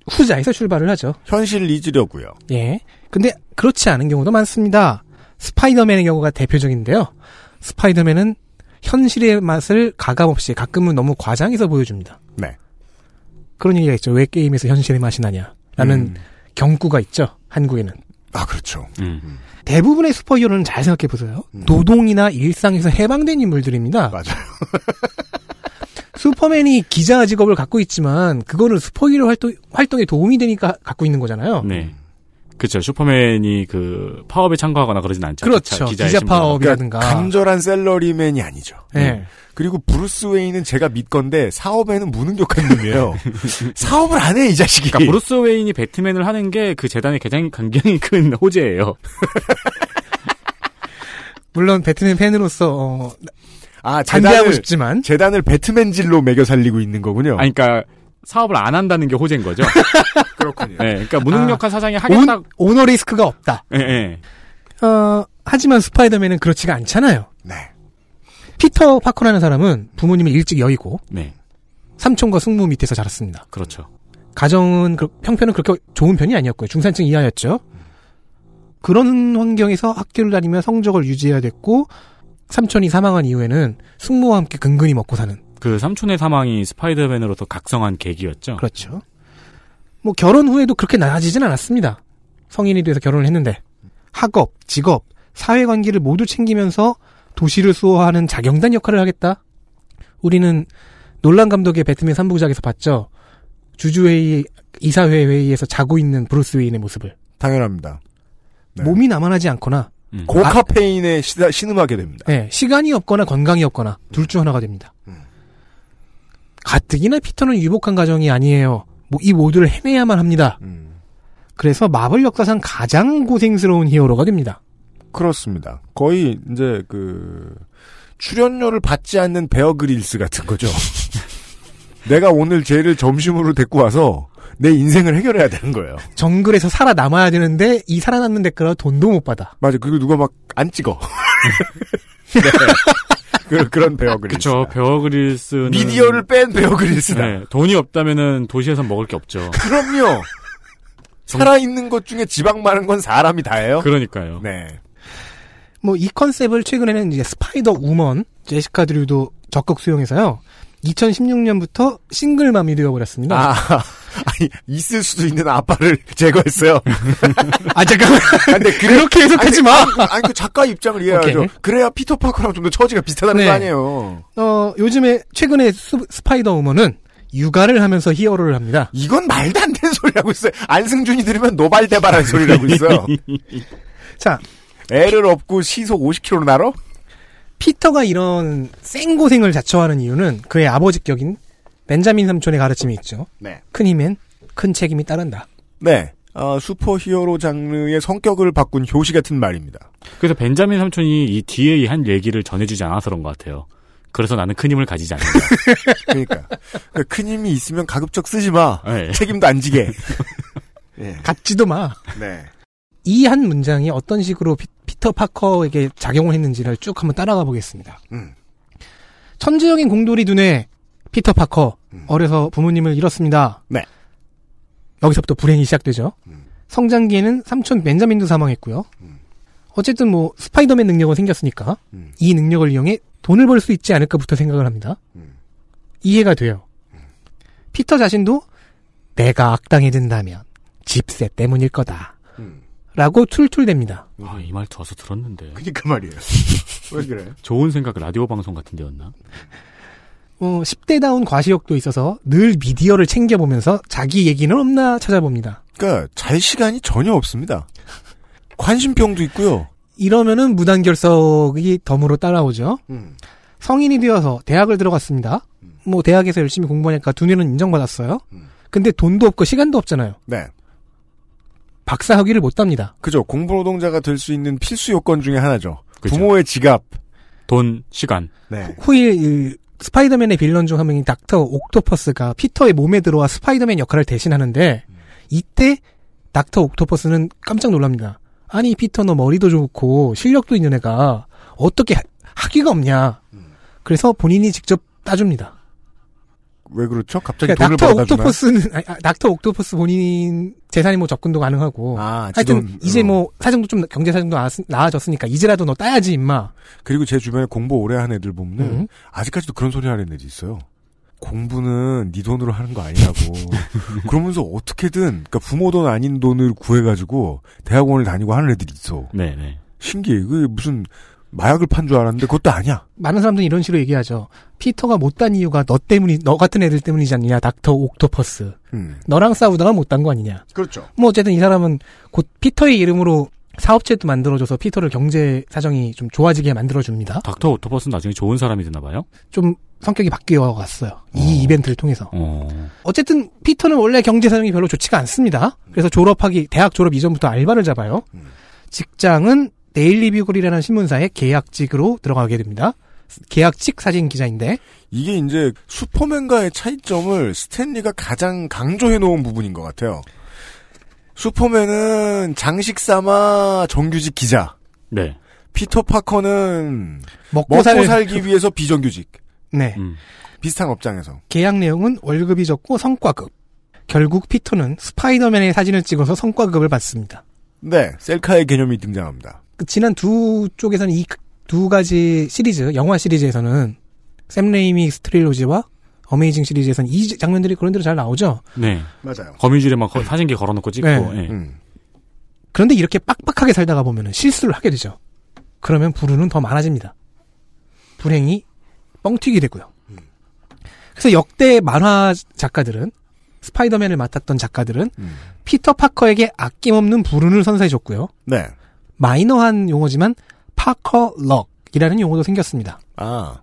후자에서 출발을 하죠. 현실을 잊으려고요. 예. 근데 그렇지 않은 경우도 많습니다. 스파이더맨의 경우가 대표적인데요. 스파이더맨은 현실의 맛을 가감없이 가끔은 너무 과장해서 보여줍니다. 네. 그런 얘기가 있죠. 왜 게임에서 현실의 맛이 나냐. 라는 음. 경구가 있죠. 한국에는. 아, 그렇죠. 음. 대부분의 슈퍼히어로는 잘 생각해 보세요. 노동이나 일상에서 해방된 인물들입니다. 맞아요. 슈퍼맨이 기자 직업을 갖고 있지만 그거는 슈퍼히어로 활동 활동에 도움이 되니까 갖고 있는 거잖아요. 네. 그렇죠. 슈퍼맨이 그 파업에 참가하거나 그러진 않죠. 그렇죠. 기자, 기자. 파업이라든가. 간절한 샐러리맨이 아니죠. 네. 그리고 브루스 웨인은 제가 믿건데 사업에는 무능력한 놈이에요. 사업을 안 해 이 자식이. 그러니까 브루스 웨인이 배트맨을 하는 게 그 재단의 굉장히 굉장히 큰 호재예요. 물론 배트맨 팬으로서 어, 아, 재단을- 싶지만 재단을 배트맨질로 먹여 살리고 있는 거군요. 아니, 그러니까 사업을 안 한다는 게 호재인 거죠. 그렇군요. 네, 그러니까 무능력한 사장이 온, 하겠다. 오너 리스크가 없다. 예, 예. 어, 하지만 스파이더맨은 그렇지가 않잖아요. 네. 피터 파커라는 사람은 부모님이 일찍 여의고 네, 삼촌과 숙모 밑에서 자랐습니다. 그렇죠. 가정은 그- 형편은 그렇게 좋은 편이 아니었고요. 중산층 이하였죠. 그런 환경에서 학교를 다니며 성적을 유지해야 됐고 삼촌이 사망한 이후에는 숙모와 함께 근근히 먹고 사는 그 삼촌의 사망이 스파이더맨으로서 각성한 계기였죠. 그렇죠. 뭐 결혼 후에도 그렇게 나아지진 않았습니다. 성인이 돼서 결혼을 했는데 학업, 직업, 사회관계를 모두 챙기면서 도시를 수호하는 자경단 역할을 하겠다. 우리는 놀란 감독의 배트맨 3부작에서 봤죠. 주주회의, 이사회 회의에서 자고 있는 브루스 웨인의 모습을. 당연합니다. 네. 몸이 남아나지 않거나 음. 고카페인에 시, 신음하게 됩니다. 네, 시간이 없거나 건강이 없거나 둘 중 하나가 됩니다. 가뜩이나 피터는 유복한 가정이 아니에요. 뭐 이 모두를 해내야만 합니다. 음. 그래서 마블 역사상 가장 고생스러운 히어로가 됩니다. 그렇습니다. 거의 이제 그 출연료를 받지 않는 베어 그릴스 같은 거죠. 내가 오늘 쟤를 점심으로 데리고 와서 내 인생을 해결해야 되는 거예요. 정글에서 살아남아야 되는데 이 살아남는 데까지 돈도 못 받아. 맞아. 그리고 누가 막 안 찍어. 네. 그, 그런 베어 그릴스. 그쵸. 베어 그릴스는 미디어를 뺀 베어 그릴스다. 네, 돈이 없다면은 도시에서 먹을 게 없죠. 그럼요. 살아있는 것 중에 지방 많은 건 사람이 다예요. 그러니까요. 네. 뭐 이 컨셉을 최근에는 이제 스파이더 우먼 제시카 드류도 적극 수용해서요. 2016년부터 싱글맘이 되어버렸습니다. 아, 아니, 있을 수도 있는 아빠를 제거했어요. 아, 잠깐만. 근데 그렇게 해석하지 아니, 마! 아니, 아니, 그 작가 입장을 이해하죠. 오케이. 그래야 피터 파커랑 좀 더 처지가 비슷하다는 네. 거 아니에요. 어, 요즘에, 최근에 스, 스파이더 우먼은 육아를 하면서 히어로를 합니다. 이건 말도 안 되는 소리 하고 있어요. 안승준이 들으면 노발대발할 소리를 하고 있어요. 자, 애를 업고 시속 50km로 날아? 피터가 이런 생고생을 자처하는 이유는 그의 아버지 격인 벤자민 삼촌의 가르침이 있죠. 네. 큰 힘엔 큰 책임이 따른다. 네. 어, 슈퍼히어로 장르의 성격을 바꾼 효시 같은 말입니다. 그래서 벤자민 삼촌이 이 뒤에 한 얘기를 전해주지 않아서 그런 것 같아요. 그래서 나는 큰 힘을 가지지 않는다. 그러니까. 그큰 힘이 있으면 가급적 쓰지 마. 네. 책임도 안 지게. 예. 갖지도 마. 네. 이 한 문장이 어떤 식으로 피, 터 파커에게 작용을 했는지를 쭉 한번 따라가 보겠습니다. 음. 천재적인 공돌이 두뇌 피터 파커 어려서 부모님을 잃었습니다. 네. 여기서부터 불행이 시작되죠. 성장기에는 삼촌 벤자민도 사망했고요. 어쨌든 뭐 스파이더맨 능력은 생겼으니까 이 능력을 이용해 돈을 벌 수 있지 않을까부터 생각을 합니다. 이해가 돼요. 피터 자신도 내가 악당이 된다면 집세 때문일 거다. 라고 툴툴댑니다. 아, 이 말투 와서 들었는데. 그니까 말이에요. 왜 그래? 좋은 생각 라디오 방송 같은 데였나? 어, 10대다운 과시욕도 있어서 늘 미디어를 챙겨보면서 자기 얘기는 없나 찾아봅니다. 그러니까 잘 시간이 전혀 없습니다. 관심병도 있고요. 이러면은 무단결석이 덤으로 따라오죠. 음. 성인이 되어서 대학을 들어갔습니다. 뭐 대학에서 열심히 공부하니까 두뇌는 인정받았어요. 근데 돈도 없고 시간도 없잖아요. 네. 박사 학위를 못 답니다. 그죠. 공부 노동자가 될 수 있는 필수 요건 중에 하나죠. 그죠. 부모의 지갑. 돈, 시간. 네. 후일 이 스파이더맨의 빌런 중 한 명인 닥터 옥토퍼스가 피터의 몸에 들어와 스파이더맨 역할을 대신하는데 이때 닥터 옥토퍼스는 깜짝 놀랍니다. 아니 피터 너 머리도 좋고 실력도 있는 애가 어떻게 하- 학위가 없냐. 그래서 본인이 직접 따줍니다. 왜 그렇죠? 갑자기 그러니까 돈을 닥터? 옥토퍼스는 아니, 아, 닥터 옥토퍼스 본인 재산이 뭐 접근도 가능하고 아, 하여튼 지돈, 이제 어. 뭐 사정도 좀 경제 사정도 나아졌으니까 이제라도 너 따야지 임마. 그리고 제 주변에 공부 오래 한 애들 보면은 음. 아직까지도 그런 소리 하는 애들이 있어요. 공부는 네 돈으로 하는 거 아니냐고. 그러면서 어떻게든 그러니까 부모 돈 아닌 돈을 구해가지고 대학원을 다니고 하는 애들이 있어. 네네. 신기해. 그게 무슨 마약을 판 줄 알았는데 그것도 아니야. 많은 사람들이 이런 식으로 얘기하죠. 피터가 못 딴 이유가 너 때문이 너 같은 애들 때문이지 않느냐. 닥터 옥토퍼스. 음. 너랑 싸우다가 못 딴 거 아니냐. 그렇죠. 뭐 어쨌든 이 사람은 곧 피터의 이름으로 사업체도 만들어줘서 피터를 경제 사정이 좀 좋아지게 만들어줍니다. 닥터 옥토퍼스는 나중에 좋은 사람이 되나 봐요? 좀 성격이 바뀌어 갔어요. 이 이벤트를 통해서. 어. 어쨌든 피터는 원래 경제 사정이 별로 좋지가 않습니다. 그래서 졸업하기 대학 졸업 이전부터 알바를 잡아요. 직장은 데일리 뷰글이라는 신문사의 계약직으로 들어가게 됩니다. 계약직 사진 기자인데 이게 이제 슈퍼맨과의 차이점을 스탠리가 가장 강조해 놓은 부분인 것 같아요. 슈퍼맨은 장식 삼아 정규직 기자. 네. 피터 파커는 먹고, 먹고 살 살기 위해서 비정규직. 네. 음. 비슷한 업장에서. 계약 내용은 월급이 적고 성과급. 결국 피터는 스파이더맨의 사진을 찍어서 성과급을 받습니다. 네, 셀카의 개념이 등장합니다. 그 지난 두 쪽에서는 이 두 가지 시리즈, 영화 시리즈에서는 샘 레이미 스트릴로지와 어메이징 시리즈에서는 이 장면들이 그런 대로 잘 나오죠. 네. 맞아요. 거미줄에 막 거- 사진기 걸어놓고 찍고. 네. 예. 음. 그런데 이렇게 빡빡하게 살다가 보면 실수를 하게 되죠. 그러면 불운은 더 많아집니다. 불행이 뻥튀기 되고요. 그래서 역대 만화 작가들은 스파이더맨을 맡았던 작가들은 음. 피터 파커에게 아낌없는 불운을 선사해줬고요. 네. 마이너한 용어지만 파커 럭이라는 용어도 생겼습니다. 아,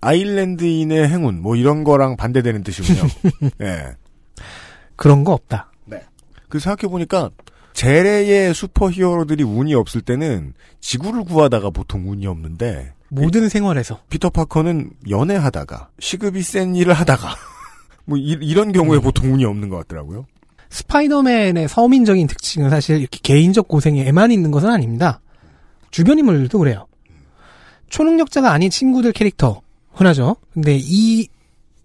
아일랜드인의 행운, 뭐 이런 거랑 반대되는 뜻이군요. 예. 그런 거 없다. 그 생각해 보니까, 재래의 슈퍼 히어로들이 운이 없을 때는 지구를 구하다가 보통 운이 없는데, 모든 생활에서 피터 파커는 연애하다가, 시급이 센 일을 하다가, 뭐 이, 런 경우에 보통 운이 없는 것 같더라고요. 스파이더맨의 서민적인 특징은 사실 이렇게 개인적 고생에만 있는 것은 아닙니다. 주변 인물들도 그래요. 초능력자가 아닌 친구들 캐릭터 흔하죠. 근데 이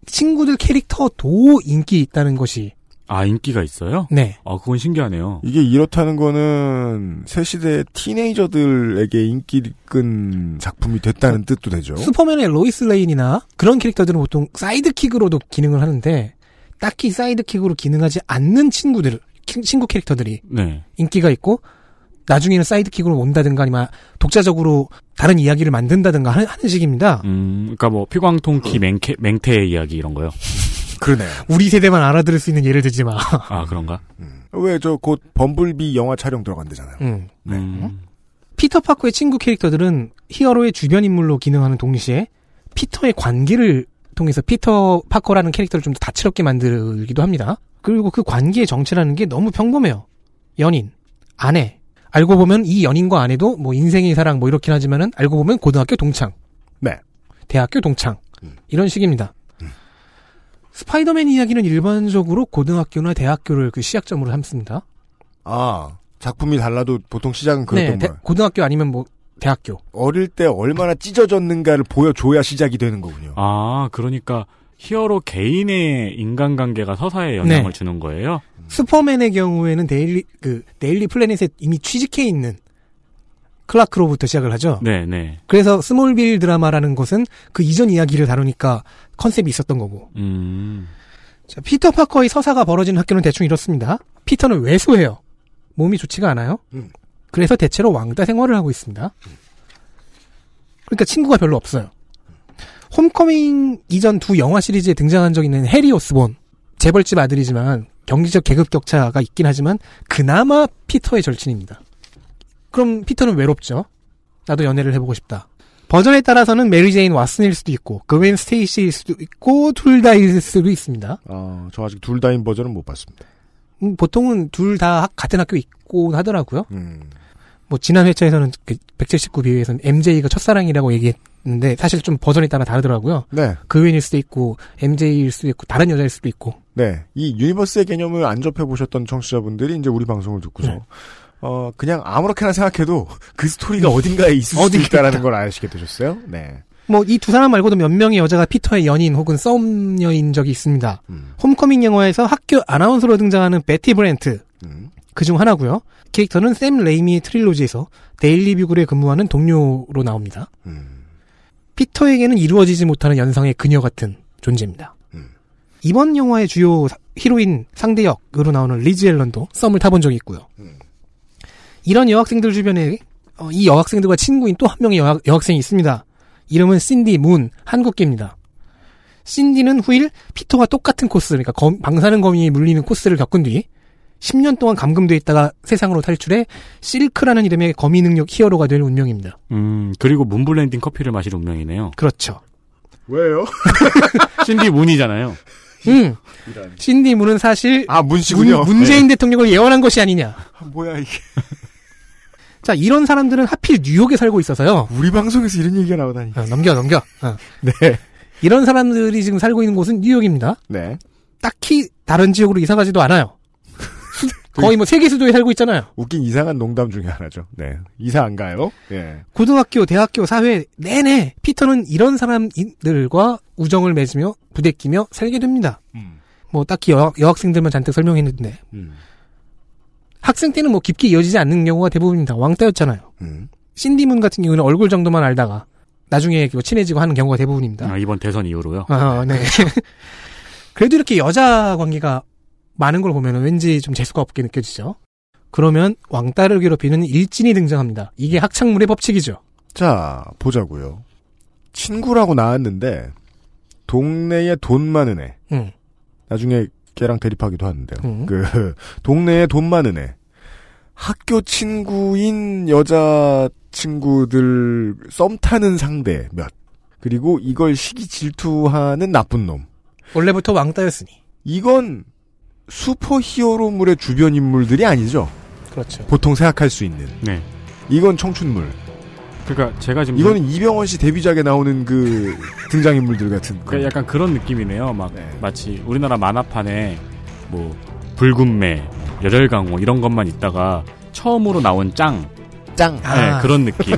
친구들 캐릭터도 인기 있다는 것이 아, 인기가 있어요? 네. 아, 그건 신기하네요. 이게 이렇다는 거는 새 시대 틴에이저들에게 인기를 끈 작품이 됐다는 뜻도 되죠. 슈퍼맨의 로이스 레인이나 그런 캐릭터들은 보통 sidekick으로도 기능을 하는데 딱히 sidekick으로 기능하지 않는 친구들, 키- 친구 캐릭터들이 네. 인기가 있고 나중에는 sidekick으로 온다든가 아니면 독자적으로 다른 이야기를 만든다든가 하는, 하는 식입니다. 음, 그니까 뭐, 피구왕 통키 맹태, 맹태의 이야기 이런 거요. 그러네. 우리 세대만 알아들을 수 있는 예를 들지 마. 아, 그런가? 왜 저 곧 범블비 영화 촬영 들어간대잖아요. 음. 음. 피터 파커의 친구 캐릭터들은 히어로의 주변 인물로 기능하는 동시에 피터의 관계를 통해서 피터 파커라는 캐릭터를 좀 더 다채롭게 만들기도 합니다. 그리고 그 관계의 정체라는 게 너무 평범해요. 연인, 아내. 알고 보면 이 연인과 아내도 뭐 인생의 사랑 뭐 이렇긴 하지만은 알고 보면 고등학교 동창. 네. 대학교 동창. 이런 식입니다. 스파이더맨 이야기는 일반적으로 고등학교나 대학교를 그 시작점으로 삼습니다. 아, 작품이 달라도 보통 시작은 그랬던 네, 대-. 고등학교 아니면 뭐 대학교. 어릴 때 얼마나 찢어졌는가를 보여줘야 시작이 되는 거군요. 아, 그러니까 히어로 개인의 인간관계가 서사에 영향을 네. 주는 거예요? 슈퍼맨의 경우에는 데일리 그 데일리 플래닛에 이미 취직해 있는 클라크로부터 시작을 하죠. 네, 네. 그래서 스몰빌 드라마라는 것은 그 이전 이야기를 다루니까 컨셉이 있었던 거고. 음. 자, 피터 파커의 서사가 벌어지는 학교는 대충 이렇습니다. 피터는 왜소해요. 몸이 좋지가 않아요. 음. 그래서 대체로 왕따 생활을 하고 있습니다. 그러니까 친구가 별로 없어요. 홈커밍 이전 두 영화 시리즈에 등장한 적 있는 해리 오스본. 재벌집 아들이지만 경제적 계급 격차가 있긴 하지만 그나마 피터의 절친입니다. 그럼 피터는 외롭죠. 나도 연애를 해보고 싶다. 버전에 따라서는 메리 제인 왓슨일 수도 있고 그웬 스테이시일 수도 있고 둘 다일 수도 있습니다. 아, 저 아직 둘 다인 버전은 못 봤습니다. 음, 보통은 둘 다 같은 학교 있고 하더라고요. 음. 뭐 지난 회차에서는 그 179B에서는 MJ가 첫사랑이라고 얘기했는데 사실 좀 버전에 따라 다르더라고요. 네. 그웬일 수도 있고 MJ일 수도 있고 다른 여자일 수도 있고. 네. 이 universe의 개념을 안 접해 보셨던 청취자분들이 이제 우리 방송을 듣고서, 네. 어, 그냥 아무렇게나 생각해도 그 스토리가 어딘가에 있을 수도 있다라는 걸 아시게 되셨어요? 네. 뭐 이 두 사람 말고도 몇 명의 여자가 피터의 연인 혹은 썸녀인 적이 있습니다. 홈커밍 영화에서 학교 아나운서로 등장하는 베티 브렌트 그중 하나고요. 캐릭터는 샘 레이미의 trilogy에서 데일리 뷰글에 근무하는 동료로 나옵니다. 피터에게는 이루어지지 못하는 연상의 그녀 같은 존재입니다. 이번 영화의 주요 사- 히로인 상대 역으로 나오는 리즈 앨런도 썸을 타본 적이 있고요. 이런 여학생들 주변에 어, 이 여학생들과 친구인 또 한 명의 여학, 여학생이 있습니다. 이름은 신디 문 한국계입니다. 신디는 후일 피터와 똑같은 코스, 그러니까 검- 방사능 거미에 물리는 코스를 겪은 뒤 10년 동안 감금돼 있다가 세상으로 탈출해 실크라는 이름의 거미 능력 히어로가 될 운명입니다. 음, 그리고 문블렌딩 커피를 마실 운명이네요. 그렇죠. 왜요? 신디 문이잖아요. 음. 신디 문은 사실 아 문씨군요. 문, 문재인 네. 대통령을 예언한 것이 아니냐. 아, 뭐야 이게. 자 이런 사람들은 하필 뉴욕에 살고 있어서요. 우리 방송에서 이런 얘기가 나오다니. 어, 넘겨 넘겨. 어. 네. 이런 사람들이 지금 살고 있는 곳은 뉴욕입니다. 네. 딱히 다른 지역으로 이사 가지도 않아요. 거의 뭐 세계 수도에 살고 있잖아요. 웃긴 이상한 농담 중에 하나죠. 네. 이사 안 가요? 예. 고등학교, 대학교, 사회 내내 피터는 이런 사람들과 우정을 맺으며 부대끼며 살게 됩니다. 뭐 딱히 여, 여학생들만 잔뜩 설명했는데 음. 학생 때는 뭐 깊게 이어지지 않는 경우가 대부분입니다. 왕따였잖아요. 음. 신디문 같은 경우는 얼굴 정도만 알다가 나중에 뭐 친해지고 하는 경우가 대부분입니다. 아, 이번 대선 이후로요. 아, 네. 그래도 이렇게 여자 관계가 많은 걸 보면 왠지 좀 재수가 없게 느껴지죠. 그러면 왕따를 괴롭히는 일진이 등장합니다. 이게 학창물의 법칙이죠. 자, 보자고요. 친구라고 나왔는데 동네에 돈 많은 애. 응. 나중에 걔랑 대립하기도 하는데요. 음. 그 동네에 돈 많은 애. 학교 친구인 여자 친구들 썸 타는 상대 몇. 그리고 이걸 시기 질투하는 나쁜 놈. 원래부터 왕따였으니. 이건 슈퍼 히어로물의 주변 인물들이 아니죠. 그렇죠. 보통 생각할 수 있는. 네. 이건 청춘물. 그러니까 제가 지금 이거는 이병헌 씨 데뷔작에 나오는 그 등장 인물들 같은. 그러니까 약간 그런 느낌이네요. 막 네. 마치 우리나라 만화판에 뭐 붉은매, 열혈강호 이런 것만 있다가 처음으로 나온 짱. 짱. 네, 아. 그런 느낌.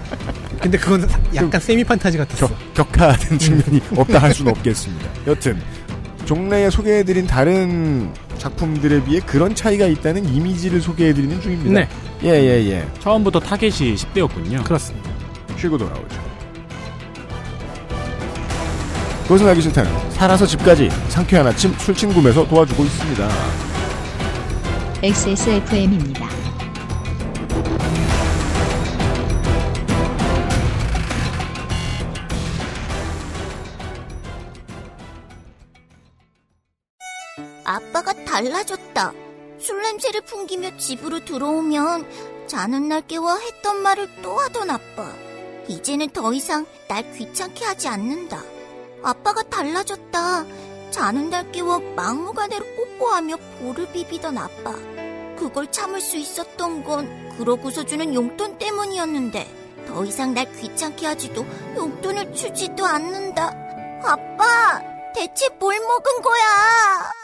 근데 그건 약간 세미 판타지 같았어. 격하된 측면이 없다 할 수는 없겠습니다. 여튼 종래에 소개해드린 다른 작품들에 비해 그런 차이가 있다는 이미지를 소개해드리는 중입니다. 네. 예, 예, 예. 처음부터 타겟이 10대였군요. 그렇습니다. 쉬고 돌아오죠. 그것은 알기 싫다는 살아서 집까지 상쾌한 아침 술친구에서 도와주고 있습니다. XSFM입니다. 달라졌다. 술 냄새를 풍기며 집으로 들어오면 자는 날 깨워 했던 말을 또 하던 아빠. 이제는 더 이상 날 귀찮게 하지 않는다. 아빠가 달라졌다. 자는 날 깨워 막무가내로 뽀뽀하며 볼을 비비던 아빠. 그걸 참을 수 있었던 건 그러고서 주는 용돈 때문이었는데 더 이상 날 귀찮게 하지도 용돈을 주지도 않는다. 아빠, 대체 뭘 먹은 거야?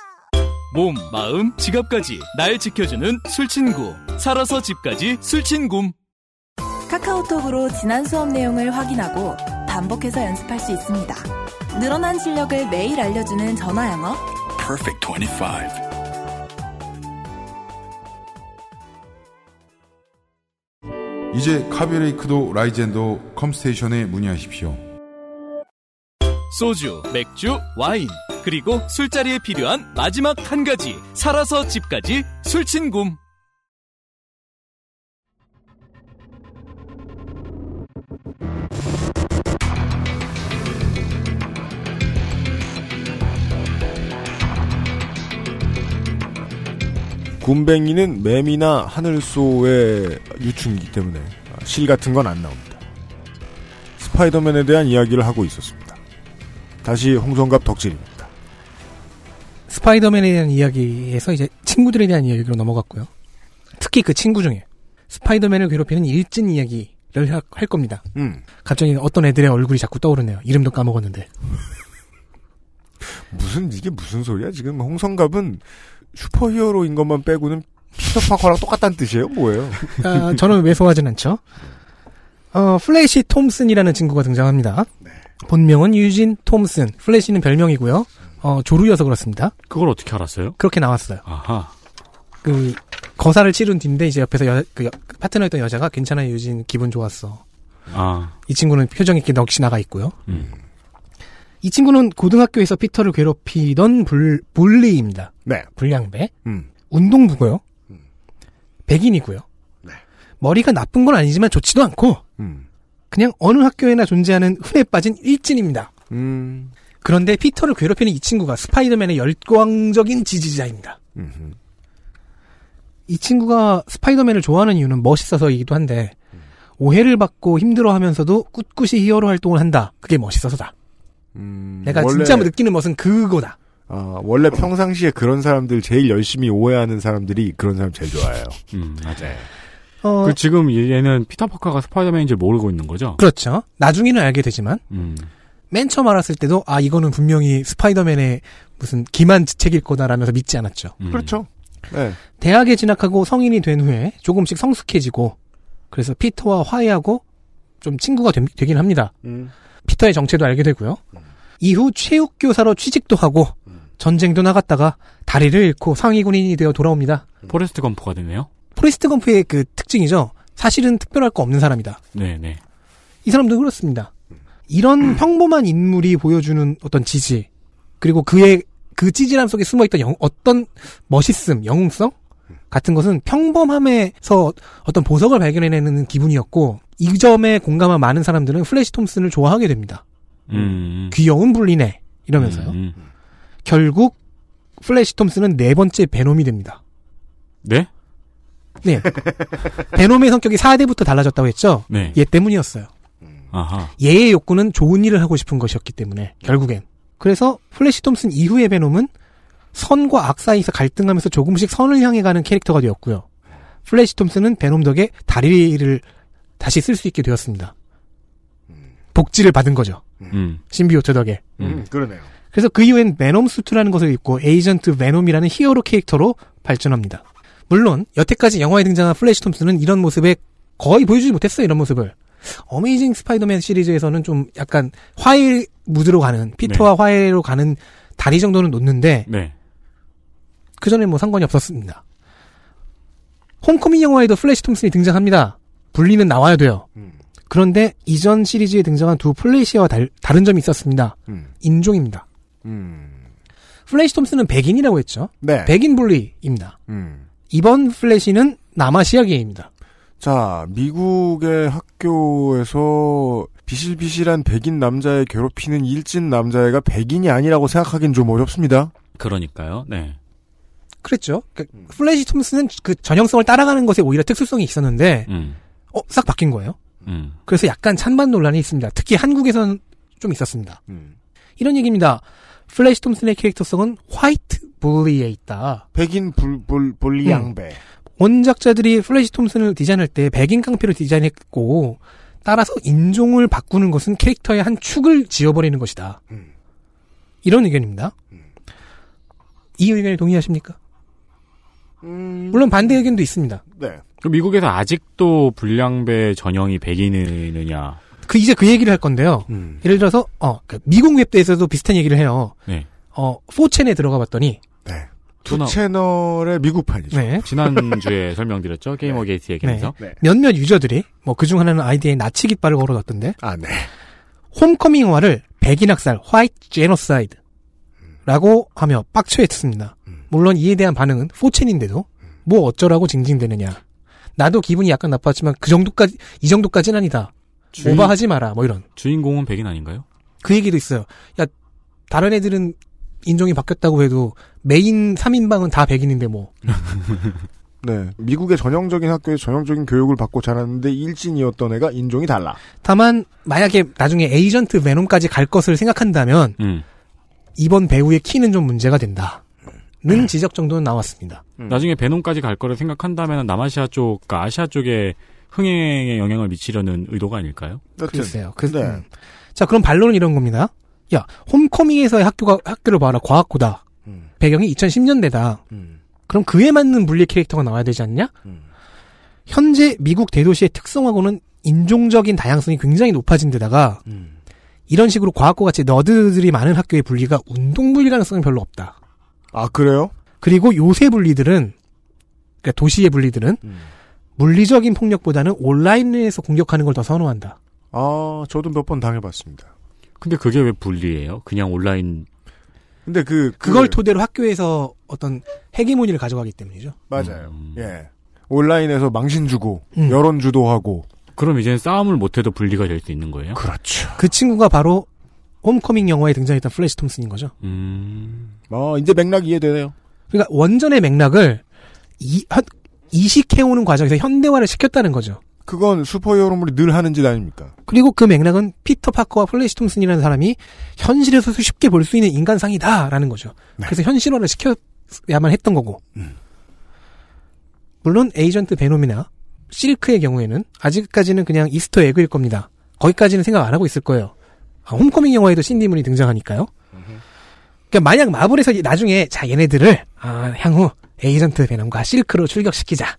몸, 마음, 지갑까지 날 지켜주는 술친구. 살아서 집까지 술친굼. 카카오톡으로 지난 수업 내용을 확인하고 반복해서 연습할 수 있습니다. 늘어난 실력을 매일 알려주는 전화 영어. Perfect 25. 이제 카비레이크도 라이젠도 컴스테이션에 문의하십시오. 소주, 맥주, 와인, 그리고 술자리에 필요한 마지막 한 가지. 살아서 집까지 술친굼. 굼벵이는 매미나 하늘소의 유충이기 때문에 실 같은 건 안 나옵니다. 스파이더맨에 대한 이야기를 하고 있었습니다. 다시 홍성갑 덕질입니다. 스파이더맨에 대한 이야기에서 이제 친구들에 대한 이야기로 넘어갔고요. 특히 그 친구 중에 스파이더맨을 괴롭히는 일진 이야기를 하- 할 겁니다. 음. 갑자기 어떤 애들의 얼굴이 자꾸 떠오르네요. 이름도 까먹었는데. 무슨 이게 무슨 소리야? 지금 홍성갑은 슈퍼히어로인 것만 빼고는 피터파커랑 똑같다는 뜻이에요? 뭐예요? 아, 저는 왜소하진 않죠. 어, 플래시 톰슨이라는 친구가 등장합니다. 본명은 유진 톰슨. 플래시는 별명이고요. 어, 조루여서 그렇습니다. 그걸 어떻게 알았어요? 그렇게 나왔어요. 아하. 그 거사를 치른 뒤인데 이제 옆에서 여, 그 여- 파트너였던 여자가 괜찮아 유진 기분 좋았어. 아. 이 친구는 표정이 이렇게 넋이 나가 있고요. 음. 이 친구는 고등학교에서 피터를 괴롭히던 불, bully입니다. 네. 불량배. 음. 운동부고요. 백인이고요. 머리가 나쁜 건 아니지만 좋지도 않고 음. 그냥 어느 학교에나 존재하는 흔해 빠진 일진입니다. 음. 그런데 피터를 괴롭히는 이 친구가 스파이더맨의 열광적인 지지자입니다. 음흠. 이 친구가 스파이더맨을 좋아하는 이유는 멋있어서이기도 한데 오해를 받고 힘들어하면서도 꿋꿋이 히어로 활동을 한다. 그게 멋있어서다. 음, 내가 원래- 진짜 느끼는 멋은 그거다. 아, 원래 평상시에 그런 사람들 제일 열심히 오해하는 사람들이 그런 사람 제일 좋아해요. 음, 맞아요. 어, 그 지금 얘는 피터 파커가 스파이더맨인 줄 모르고 있는 거죠? 그렇죠. 나중에는 알게 되지만 음. 맨 처음 알았을 때도 아 이거는 분명히 스파이더맨의 무슨 기만지책일 거다라면서 믿지 않았죠. 음. 그렇죠. 네. 대학에 진학하고 성인이 된 후에 조금씩 성숙해지고 그래서 피터와 화해하고 좀 친구가 되, 긴 합니다. 음. 피터의 정체도 알게 되고요. 이후 체육교사로 취직도 하고 전쟁도 나갔다가 다리를 잃고 상이군인이 되어 돌아옵니다. 포레스트 검프가 되네요. 포레스트 검프의 그 특징이죠. 사실은 특별할 거 없는 사람이다. 네네. 이 사람도 그렇습니다. 이런 평범한 인물이 보여주는 어떤 지지, 그리고 그의 그 찌질함 속에 숨어있던 영- 어떤 멋있음, 영웅성 같은 것은 평범함에서 어떤 보석을 발견해내는 기분이었고 이 점에 공감한 많은 사람들은 플래시 톰슨을 좋아하게 됩니다. 음. 귀여운 bully네 이러면서요. 음. 결국 플래시 톰슨은 네 번째 베놈이 됩니다. 네? 네. 베놈의 성격이 4대부터 달라졌다고 했죠. 네. 얘 때문이었어요. 아하. 얘의 욕구는 좋은 일을 하고 싶은 것이었기 때문에 결국엔 그래서 플래시 톰슨 이후의 베놈은 선과 악 사이에서 갈등하면서 조금씩 선을 향해 가는 캐릭터가 되었고요. 플래시 톰슨은 베놈 덕에 다리를 다시 쓸 수 있게 되었습니다. 복지를 받은 거죠. 음. symbiote 덕에. 음, 그러네요. 그래서 그 이후엔 베놈 수트라는 것을 입고 에이전트 베놈이라는 히어로 캐릭터로 발전합니다. 물론 여태까지 영화에 등장한 플래시 톰슨은 이런 모습에 거의 보여주지 못했어요. 이런 모습을. 어메이징 스파이더맨 시리즈에서는 좀 약간 화해 무드로 가는 피터와 화해로 가는 다리 정도는 놓는데 네. 그 전에 뭐 상관이 없었습니다. 홈커밍 영화에도 플래시 톰슨이 등장합니다. bully는 나와야 돼요. 그런데 이전 시리즈에 등장한 두 플래시와 달, 른 점이 있었습니다. 음. 인종입니다. 플래시 톰슨은 백인이라고 했죠. 네. 백인 bully입니다. 음. 이번 플래시는 남아시아계입니다. 자, 미국의 학교에서 비실비실한 백인 남자애 괴롭히는 일진 남자애가 백인이 아니라고 생각하기는 좀 어렵습니다. 그러니까요. 네. 그랬죠. 그러니까 플래시 톰슨은 그 전형성을 따라가는 것에 오히려 특수성이 있었는데, 음. 어, 싹 바뀐 거예요. 음. 그래서 약간 찬반 논란이 있습니다. 특히 한국에서는 좀 있었습니다. 이런 얘기입니다. 플래시 톰슨의 캐릭터성은 white bully에 있다. 백인 불, 불, bully 음. 양배. 원작자들이 플래시 톰슨을 디자인할 때 백인 깡패로 디자인했고 따라서 인종을 바꾸는 것은 캐릭터의 한 축을 지워버리는 것이다. 이런 의견입니다. 이 의견에 동의하십니까? 물론 반대 의견도 있습니다. 네. 그럼 미국에서 아직도 불량배 전형이 백인이느냐? 그 이제 그 얘기를 할 건데요. 예를 들어서 어, 그 미국 웹드에서도 비슷한 얘기를 해요. 네. 어, 4채널에 들어가 봤더니 두 투나- 채널의 미국판이죠. 네. 지난주에 설명드렸죠. 게이머 게이트 얘기면서. 네. 몇몇 유저들이 뭐 그중 하나는 아이디에 나치 깃발을 걸어놨던데. 아, 네. 홈커밍 영화를 백인 학살, white genocide 라고 하며 빡쳐했습니다. 물론 이에 대한 반응은 4chan인데도 뭐 어쩌라고 징징대느냐. 나도 기분이 약간 나빴지만 그 정도까지 이 정도까지는 아니다. 주인- 오버하지 마라. 뭐 이런. 주인공은 백인 아닌가요? 그 얘기도 있어요. 야 다른 애들은 인종이 바뀌었다고 해도 메인 3인방은 다 백인인데 뭐. 네. 미국의 전형적인 학교에서 전형적인 교육을 받고 자랐는데 일진이었던 애가 인종이 달라. 다만 만약에 나중에 에이전트 베놈까지 갈 것을 생각한다면 음. 이번 배우의 키는 좀 문제가 된다는 지적 정도는 나왔습니다. 나중에 베놈까지 갈 거를 생각한다면 남아시아 쪽, 그러니까 아시아 쪽에 흥행에 영향을 미치려는 의도가 아닐까요? 글쎄요. 그, 음. 자, 그럼 반론은 이런 겁니다. 야, 홈커밍에서의 학교가, 학교를 봐라. 과학고다. 배경이 2010년대다. 그럼 그에 맞는 물리 캐릭터가 나와야 되지 않냐? 현재 미국 대도시의 특성하고는 인종적인 다양성이 굉장히 높아진 데다가 이런 식으로 과학고 같이 너드들이 많은 학교의 분리가 운동 분리 가능성이 별로 없다. 아, 그래요? 그리고 요새 분리들은 그러니까 도시의 분리들은 물리적인 폭력보다는 온라인에서 공격하는 걸 더 선호한다. 아, 저도 몇 번 당해봤습니다. 근데 그게 왜 불리해요? 그냥 온라인 근데 그, 그- 그 걸 토대로 학교에서 어떤 헤게모니를 가져가기 때문이죠. 맞아요. 예. 온라인에서 망신 주고, 음. 여론 주도하고. 그럼 이제는 싸움을 못해도 bully가 될 수 있는 거예요? 그렇죠. 그 친구가 바로 홈커밍 영화에 등장했던 플래시 톰슨인 거죠. 음. 어, 이제 맥락 이해되네요. 그러니까 원전의 맥락을 이, 한- 이식해오는 과정에서 현대화를 시켰다는 거죠. 그건 슈퍼히어로물이 늘 하는 짓 아닙니까? 그리고 그 맥락은 피터 파커와 플래시 톰슨이라는 사람이 현실에서도 쉽게 볼 수 있는 인간상이다라는 거죠. 그래서 현실화를 시켜야만 했던 거고. 물론 에이전트 베놈이나 실크의 경우에는 아직까지는 그냥 Easter egg일 겁니다. 거기까지는 생각 안 하고 있을 거예요. 아, 홈커밍 영화에도 신디 문이 등장하니까요. 그러니까 만약 마블에서 이- 나중에 자 얘네들을 아, 향후 에이전트 베놈과 실크로 출격시키자.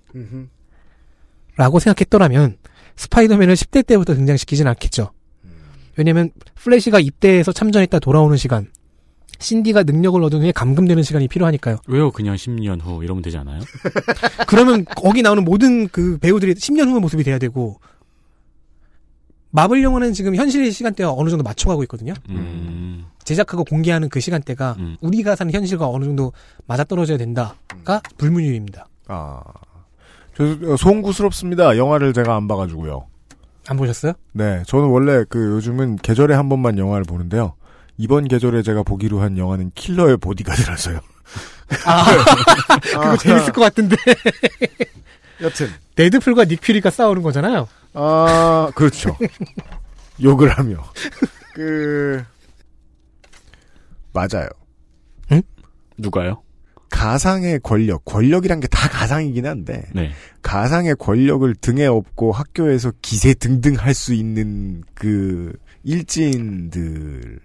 라고 생각했더라면 스파이더맨을 10대 때부터 등장시키진 않겠죠. 왜냐면 플래시가 입대해서 참전했다 돌아오는 시간, 신디가 능력을 얻은 후에 감금되는 시간이 필요하니까요. 왜요? 그냥 10년 후 이러면 되지 않아요? 그러면 거기 나오는 모든 그 배우들이 10년 후의 모습이 돼야 되고 마블 영화는 지금 현실의 시간대와 어느 정도 맞춰가고 있거든요. 음. 제작하고 공개하는 그 시간대가 우리가 사는 현실과 어느 정도 맞아떨어져야 된다가 불문율입니다. 아. 저, 송구스럽습니다. 영화를 제가 안 봐가지고요. 안 보셨어요? 네. 저는 원래 그 요즘은 계절에 한 번만 영화를 보는데요. 이번 계절에 제가 보기로 한 영화는 킬러의 보디가드라서요. 아, 그거 재밌을 것 같은데. 여튼. 데드풀과 닉퓨리가 싸우는 거잖아요. 아, 그렇죠. 욕을 하며. 그, 맞아요. 응? 누가요? 가상의 권력, 권력이란 게 다 가상이긴 한데, 네. 가상의 권력을 등에 업고 학교에서 기세 등등 할 수 있는 그 일진들이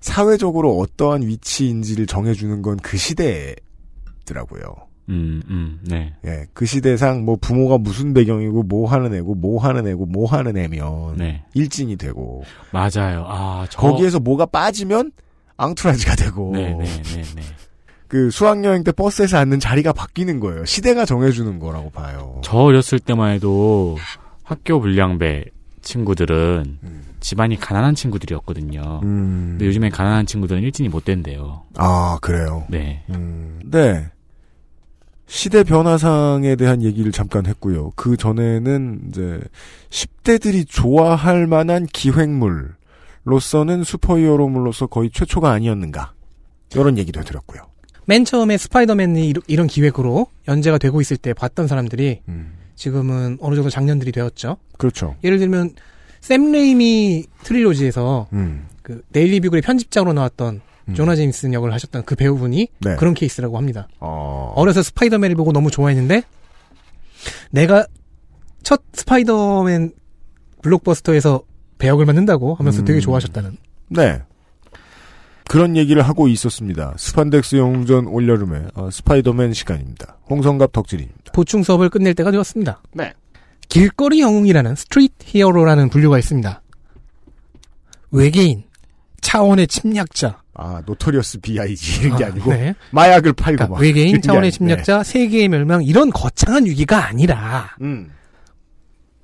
사회적으로 어떠한 위치인지를 정해주는 건 그 시대더라고요. 음, 음, 네. 예, 그 시대상 뭐 부모가 무슨 배경이고 뭐 하는 애고 뭐 하는 애고 뭐 하는 애면 네. 일진이 되고 맞아요. 아, 저. 거기에서 뭐가 빠지면 앙투라지가 되고 네, 네, 네, 네. 그 수학여행 때 버스에서 앉는 자리가 바뀌는 거예요. 시대가 정해주는 거라고 봐요. 저 어렸을 때만 해도 학교 불량배 친구들은 집안이 가난한 친구들이었거든요. 음. 근데 요즘엔 가난한 친구들은 일진이 못 된대요. 아, 그래요? 네. 음, 네. 시대 변화상에 대한 얘기를 잠깐 했고요. 그 전에는 이제 10대들이 좋아할 만한 기획물로서는 슈퍼히어로물로서 거의 최초가 아니었는가. 이런 얘기도 해드렸고요. 맨 처음에 스파이더맨이 이런 기획으로 연재가 되고 있을 때 봤던 사람들이 지금은 어느 정도 장년들이 되었죠. 그렇죠. 예를 들면 샘 레이미 trilogy에서 음. 그 데일리 뷰글의 편집장으로 나왔던 조나 제임슨 역을 하셨던 그 배우분이 네. 그런 케이스라고 합니다. 어. 어려서 스파이더맨을 보고 너무 좋아했는데 내가 첫 스파이더맨 블록버스터에서 배역을 맡는다고 하면서 음. 되게 좋아하셨다는. 네. 그런 얘기를 하고 있었습니다. 스판덱스 영웅전 올여름의 어, 스파이더맨 시간입니다. 홍성갑 덕질입니다. 보충 수업을 끝낼 때가 되었습니다. 네. 길거리 영웅이라는 street hero라는 분류가 있습니다. 외계인, 차원의 침략자, 아, 노토리어스 B.I.G. 이런 게 아, 아니고 네. 마약을 팔고 그러니까 막 외계인, 차원의 침략자, 세계의 멸망 이런 거창한 위기가 아니라 네. 음.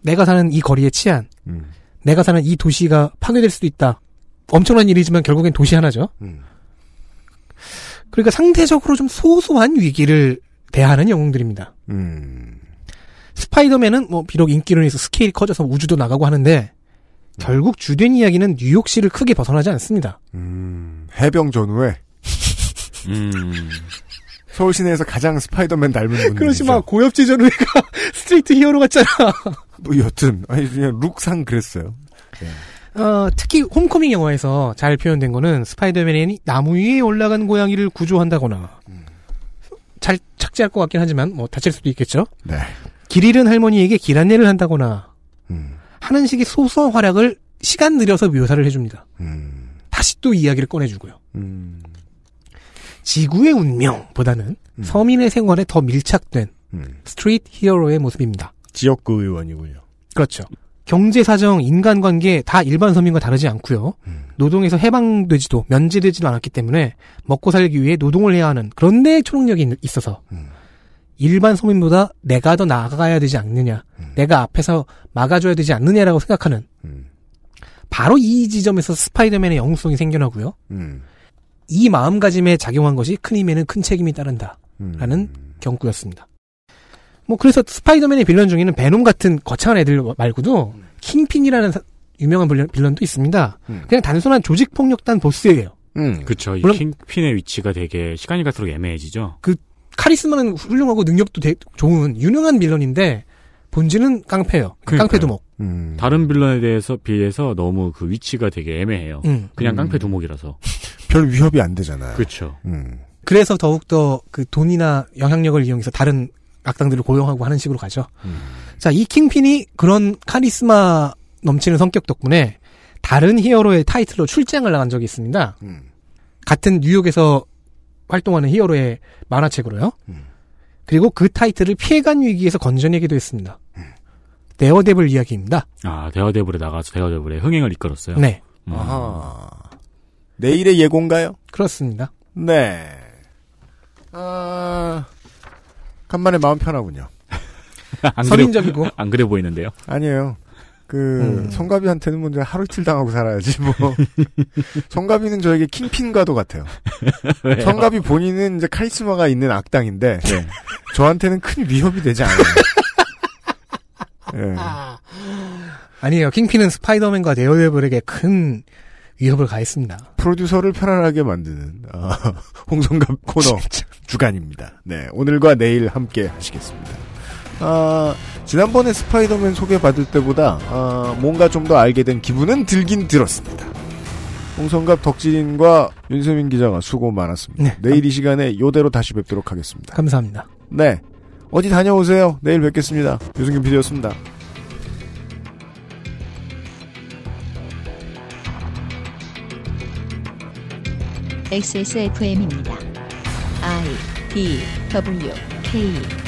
내가 사는 이 거리의 치안, 음. 내가 사는 이 도시가 파괴될 수도 있다. 엄청난 일이지만 결국엔 도시 하나죠. 음. 그러니까 상대적으로 좀 소소한 위기를 대하는 영웅들입니다. 음. 스파이더맨은 뭐 비록 인기로 인해서 스케일이 커져서 우주도 나가고 하는데 결국 주된 이야기는 뉴욕시를 크게 벗어나지 않습니다. 음. 해병 전후에 음. 서울 시내에서 가장 스파이더맨 닮은 분들. 그러지 마 고엽제 전우회가 street hero 같잖아. 뭐 여튼 아니 그냥 룩상 그랬어요. 어, 특히 홈커밍 영화에서 잘 표현된 거는 스파이더맨이 나무 위에 올라간 고양이를 구조한다거나 잘 착지할 것 같긴 하지만 뭐 다칠 수도 있겠죠. 네. 길 잃은 할머니에게 길 안내를 한다거나 음. 하는 식의 소소한 활약을 시간 들여서 묘사를 해줍니다. 음. 다시 또 이야기를 꺼내주고요. 음. 지구의 운명보다는 서민의 생활에 더 밀착된 음. street hero의 모습입니다. 지역구 의원이군요. 그렇죠. 경제 사정, 인간관계 다 일반 서민과 다르지 않고요. 노동에서 해방되지도 면제되지도 않았기 때문에 먹고 살기 위해 노동을 해야 하는 그런데 초능력이 있- 있어서 일반 서민보다 내가 더 나아가야 되지 않느냐, 내가 앞에서 막아줘야 되지 않느냐라고 생각하는 바로 이 지점에서 스파이더맨의 영웅성이 생겨나고요. 음. 이 마음가짐에 작용한 것이 큰 힘에는 큰 책임이 따른다. 음. 라는 경구였습니다. 뭐 그래서 스파이더맨의 빌런 중에는 베놈 같은 거창한 애들 말고도 킹핀이라는 사- 유명한 빌런, 빌런도 있습니다. 그냥 단순한 조직 폭력단 보스예요. 음. 이 물론- 킹핀의 위치가 되게 시간이 갈수록 애매해지죠. 그 카리스마는 훌륭하고 능력도 되- 좋은 유능한 빌런인데 본질은 깡패예요. 그러니까요. 깡패 두목. 음. 다른 빌런에 대해서 비해서 너무 그 위치가 되게 애매해요. 음. 그냥 음. 깡패 두목이라서. 별 위협이 안 되잖아요. 그렇죠. 음. 그래서 더욱 더 그 돈이나 영향력을 이용해서 다른 악당들을 고용하고 하는 식으로 가죠. 자, 이 킹핀이 그런 카리스마 넘치는 성격 덕분에 다른 히어로의 타이틀로 출장을 나간 적이 있습니다. 음. 같은 뉴욕에서 활동하는 히어로의 만화책으로요. 그리고 그 타이틀을 피해간 위기에서 건져내기도 했습니다. 네어데블 이야기입니다. 아, 데어데블에 나가서 데어데블의 흥행을 이끌었어요. 네. 음. 아하. 내일의 예고인가요? 그렇습니다. 네. 아, 간만에 마음 편하군요. 안 선인적이고. 그래, 안 그래 보이는데요. 아니에요. 그, 음. 성가비한테는 먼저 하루 이틀 당하고 살아야지, 뭐. 성가비는 저에게 킹핀과도 같아요. 성가비 본인은 이제 카리스마가 있는 악당인데, 네. 저한테는 큰 위협이 되지 않아요. 예. 아니에요. 킹핀은 스파이더맨과 네어데블에게 큰 위협을 가했습니다. 프로듀서를 편안하게 만드는 아, 홍성갑 코너 주간입니다. 네, 오늘과 내일 함께 하시겠습니다. 아, 지난번에 스파이더맨 소개받을 때보다 아, 뭔가 좀 더 알게 된 기분은 들긴 들었습니다. 홍성갑 덕질인과 윤세민 기자가 수고 많았습니다. 네. 내일 이 시간에 요대로 다시 뵙도록 하겠습니다. 감사합니다. 네, 어디 다녀오세요. 내일 뵙겠습니다. 유승균 PD였습니다. XSFM입니다. I D W K